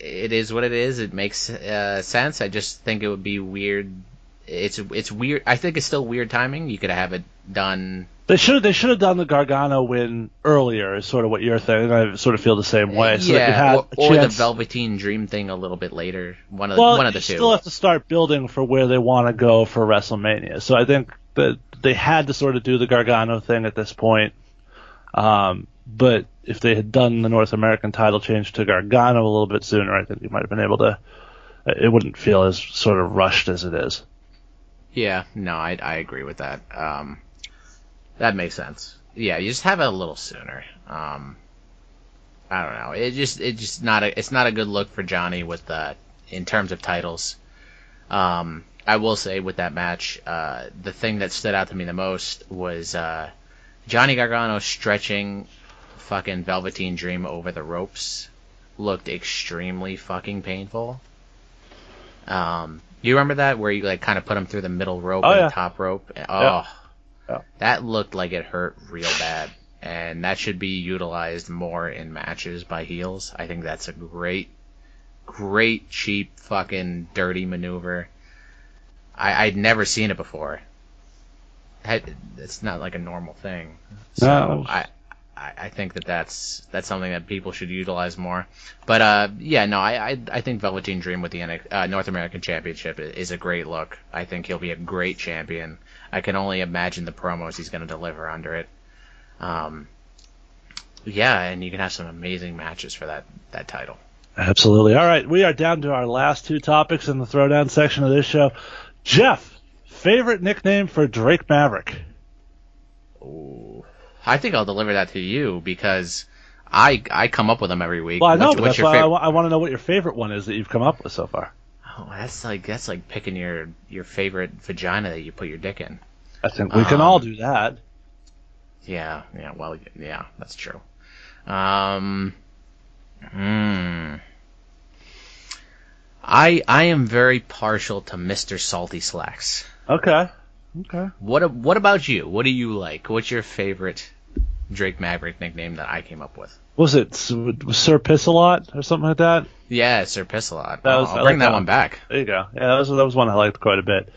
S2: it is what it is. It makes uh, sense. I just think it would be weird. It's it's weird. I think it's still weird timing. You could have it done.
S1: They should they should have done the Gargano win earlier. Is sort of what you're thinking. I sort of feel the same way. So
S2: yeah,
S1: had
S2: or, or the Velveteen Dream thing a little bit later. One of
S1: Well,
S2: one of the two.
S1: still have to start building for where they want to go for WrestleMania. So I think that they had to sort of do the Gargano thing at this point. Um, but if they had done the North American title change to Gargano a little bit sooner, I think you might have been able to. It wouldn't feel as sort of rushed as it is.
S2: Yeah, no, I I agree with that. Um, that makes sense. Yeah, you just have it a little sooner. Um, I don't know. It just it just not a it's not a good look for Johnny with the in terms of titles. Um, I will say with that match, uh, the thing that stood out to me the most was uh, Johnny Gargano stretching fucking Velveteen Dream over the ropes. Looked extremely fucking painful. Um, you remember that where you like kind of put him through the middle rope
S1: Oh,
S2: and
S1: yeah.
S2: the top rope? Oh,
S1: Yeah.
S2: that looked like it hurt real bad, and that should be utilized more in matches by heels. I think that's a great, great cheap fucking dirty maneuver. I, I'd never seen it before. It's not like a normal thing. So
S1: No.
S2: I, I, I think that that's that's something that people should utilize more. But uh, yeah, no, I, I I think Velveteen Dream with the uh, North American Championship is a great look. I think he'll be a great champion. I can only imagine the promos he's going to deliver under it. Um, Yeah, and you can have some amazing matches for that that title.
S1: Absolutely. All right, we are down to our last two topics in the throwdown section of this show. Jeff, favorite nickname for Drake Maverick?
S2: Ooh. I think I'll deliver that to you because I I come up with them every week.
S1: Well, I know,
S2: What's-
S1: but
S2: what's
S1: that's why I,
S2: fav-
S1: wa- I want to know what your favorite one is that you've come up with so far.
S2: Oh, that's like that's like picking your your favorite vagina that you put your dick in.
S1: I think we can
S2: Um,
S1: all do that.
S2: Yeah, yeah, well, yeah, that's true. Um, hmm. I I am very partial to Mr. Salty Slacks.
S1: Okay. Okay.
S2: What what about you? What do you like? What's your favorite Drake Maverick nickname that I came up with?
S1: Was it Sir Pissalot or something like that?
S2: Yeah, Sir Pissalot.
S1: That
S2: I'll,
S1: was- I
S2: I'll
S1: like
S2: bring that,
S1: that
S2: one
S1: one.
S2: back.
S1: There you go. Yeah, that was, that was one I liked quite a bit.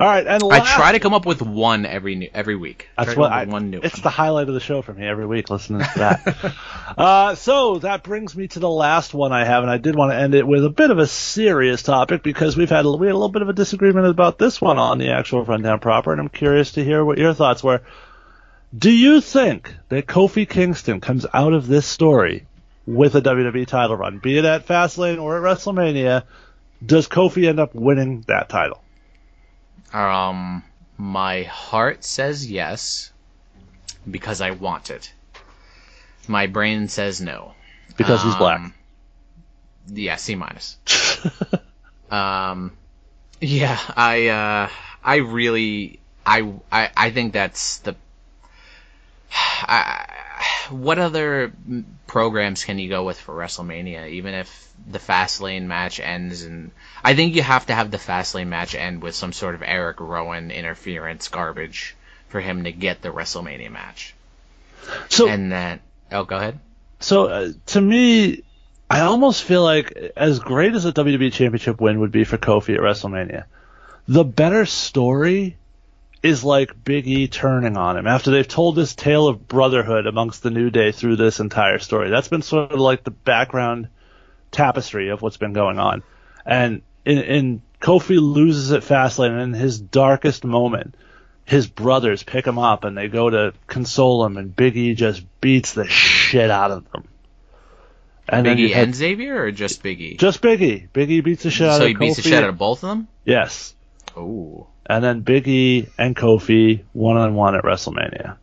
S1: All right, and
S2: I try to come up with one every new, every week.
S1: That's what I.
S2: one new
S1: it's
S2: one.
S1: the highlight of the show for me every week, listening to that. uh, so that brings me to the last one I have, and I did want to end it with a bit of a serious topic because we've had a, we had a little bit of a disagreement about this one on the actual rundown proper, and I'm curious to hear what your thoughts were. Do you think that Kofi Kingston comes out of this story with a WWE title run, be it at Fastlane or at WrestleMania? Does Kofi end up winning that title?
S2: Um, my heart says yes because I want it. My brain says no.
S1: Because he's black.
S2: Um, Yeah, C minus. um, yeah, I uh, I really I I I think that's the. I, what other programs can you go with for WrestleMania? Even if the Fastlane match ends, and I think you have to have the Fastlane match end with some sort of Eric Rowan interference garbage for him to get the WrestleMania match.
S1: So
S2: And then, oh, go ahead.
S1: So uh, to me, I almost feel like as great as a WWE Championship win would be for Kofi at WrestleMania, the better story is like Big E turning on him after they've told this tale of brotherhood amongst the New Day through this entire story. That's been sort of like the background tapestry of what's been going on. And in, in Kofi loses at Fastlane and in his darkest moment, his brothers pick him up and they go to console him and Big E just beats the shit out of them. And you
S2: Biggie and Xavier, or just Biggie?
S1: just Big E. Big E beats the shit out
S2: so
S1: of
S2: he beats the shit out of both of them.
S1: Yes.
S2: Ooh.
S1: And then Big E and Kofi one on one at WrestleMania.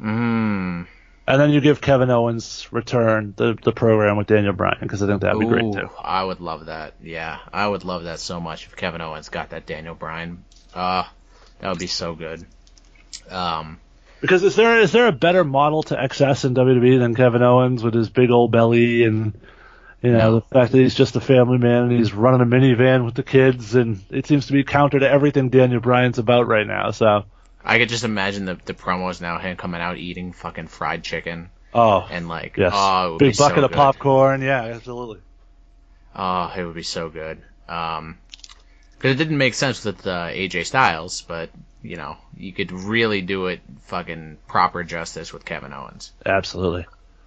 S2: Mmm.
S1: And then you give Kevin Owens return the the program with Daniel Bryan because I think that'd be great too.
S2: I would love that. Yeah, I would love that so much if Kevin Owens got that Daniel Bryan. Uh, that would be so good. Um,
S1: Because is there is there a better model to excess in WWE than Kevin Owens with his big old belly and you know
S2: No.
S1: the fact that he's just a family man and he's running a minivan with the kids and it seems to be counter to everything Daniel Bryan's about right now. So
S2: I could just imagine the the promos now him coming out eating fucking fried chicken
S1: oh
S2: and like
S1: yes,
S2: oh
S1: big
S2: be so
S1: bucket of
S2: good.
S1: popcorn. Yeah, absolutely.
S2: Oh, it would be so good. Um, because it didn't make sense with uh, AJ Styles, but you know you could really do it fucking proper justice with Kevin Owens.
S1: Absolutely.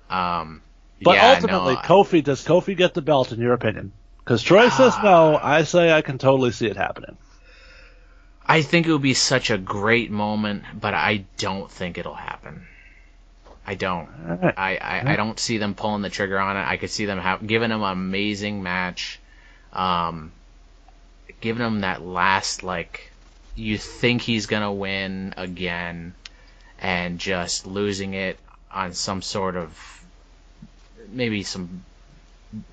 S2: Um,
S1: But
S2: yeah,
S1: ultimately,
S2: no,
S1: Kofi does Kofi get the belt in your opinion? Because Troy says no. I say I can totally see it happening.
S2: I think it would be such a great moment, but I don't think it'll happen. I don't.
S1: Right.
S2: I, I, I don't see them pulling the trigger on it. I could see them have, giving him an amazing match, um, giving him that last like you think he's gonna win again, and just losing it on some sort of maybe some.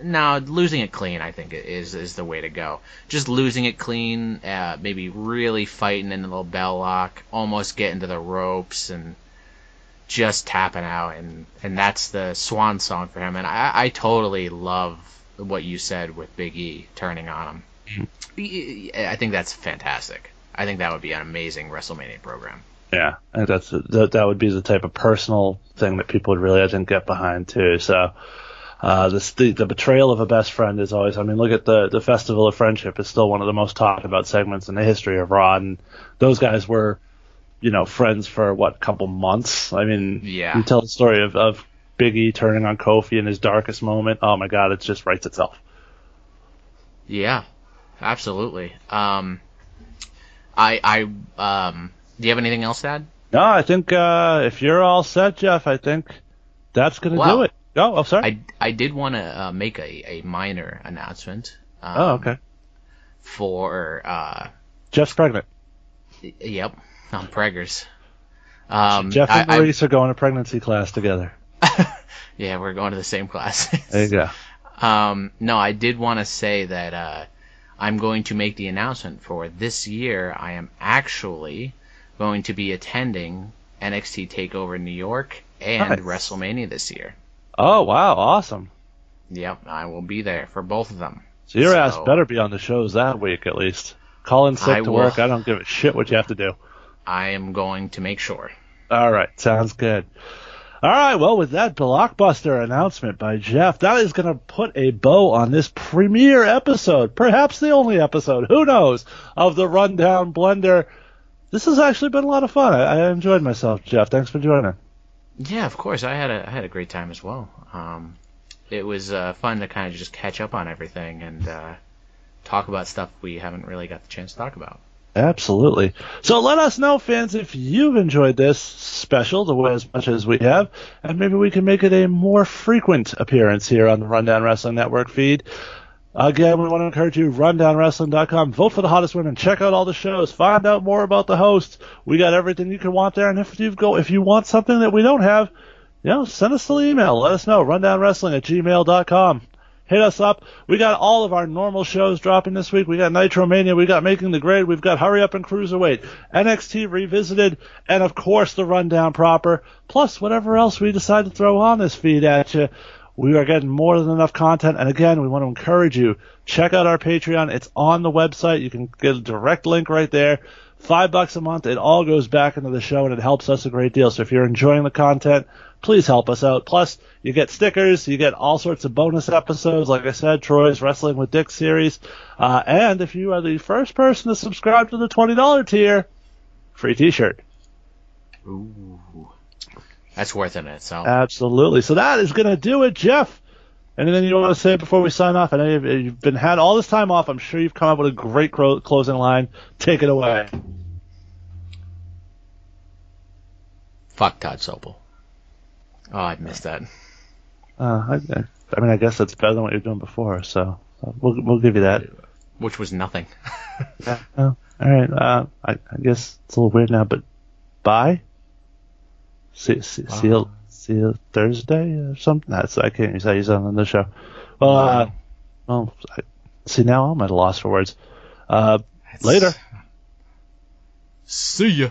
S2: No, losing it clean, I think is is the way to go. Just losing it clean, uh, maybe really fighting in the little bell lock, almost getting to the ropes, and just tapping out, and and that's the swan song for him. And I, I totally love what you said with Big E turning on him. I think that's fantastic. I think that would be an amazing WrestleMania program.
S1: Yeah, I think that's that, that would be the type of personal thing that people would really, I think, get behind too. So, uh, this, the the betrayal of a best friend is always. I mean, look at the the Festival of Friendship is still one of the most talked about segments in the history of Raw, and those guys were, you know, friends for what a couple months. I mean,
S2: Yeah.
S1: you tell the story of of Big E turning on Kofi in his darkest moment. Oh my God, it just writes itself.
S2: Yeah, absolutely. Um, I I um, do you have anything else to add?
S1: No, I think uh, if you're all set, Jeff, I think that's going to do it. Oh, oh, sorry.
S2: I, I did want to uh, make a, a minor announcement. Um,
S1: oh, okay.
S2: For uh,
S1: Jeff's pregnant.
S2: yep, on preggers. Um,
S1: Jeff and
S2: I- I-
S1: Maurice are going to pregnancy class together.
S2: yeah, we're going to the same class.
S1: There you go.
S2: Um, no, I did want to say that uh, I'm going to make the announcement for this year. I am actually going to be attending NXT Takeover New York and
S1: Nice.
S2: WrestleMania this year.
S1: Oh, wow, awesome.
S2: Yep, I will be there for both of them.
S1: So your ass better be on the shows that week at least. Call in sick
S2: I
S1: to
S2: will.
S1: work. I don't give a shit what you have to do.
S2: I am going to make sure.
S1: All right, sounds good. All right, well, with that blockbuster announcement by Jeff, that is going to put a bow on this premiere episode, perhaps the only episode, who knows, of the Rundown Blender. This has actually been a lot of fun. I, I enjoyed myself, Jeff. Thanks for joining.
S2: Yeah, of course. I had a I had a great time as well. Um, it was uh, fun to kind of just catch up on everything and uh, talk about stuff we haven't really got the chance to talk about.
S1: Absolutely. So let us know, fans, if you've enjoyed this special the way as much as we have, and maybe we can make it a more frequent appearance here on the Rundown Wrestling Network feed. Again, we want to encourage you, rundownwrestling.com. Vote for the hottest women. Check out all the shows. Find out more about the hosts. We got everything you can want there. And if you go, if you want something that we don't have, you know, send us an email. Let us know. Rundownwrestling at gmail.com. Hit us up. We got all of our normal shows dropping this week. We got Nitro Mania. We got Making the Grade. We've got Hurry Up and Cruiserweight. NXT Revisited. And of course the Rundown proper. Plus whatever else we decide to throw on this feed at you. We are getting more than enough content. And again, we want to encourage you. Check out our Patreon. It's on the website. You can get a direct link right there. Five bucks a month. It all goes back into the show and it helps us a great deal. So if you're enjoying the content, please help us out. Plus, you get stickers, you get all sorts of bonus episodes. Like I said, Troy's Wrestling with Dick series. Uh, and if you are the first person to subscribe to the $20 tier, free t-shirt.
S2: Ooh, that's worth it in itself.
S1: Absolutely. So that is going to do it, Jeff. Anything you want to say before we sign off? I know you've, been had all this time off. I'm sure you've come up with a great cro- closing line. Take it away.
S2: Fuck Todd Sopel. Oh, I missed that.
S1: Uh, I, I mean, I guess that's better than what you're doing before. So uh, we'll we'll give you that.
S2: Which was nothing.
S1: Yeah. Oh, all right. Uh, I, I guess it's a little weird now, but bye. See, see, see you, see you Thursday or something. That's I can't that. Use that on the show. Well, uh, well, I, see now I'm at a loss for words. Uh, later.
S2: See ya.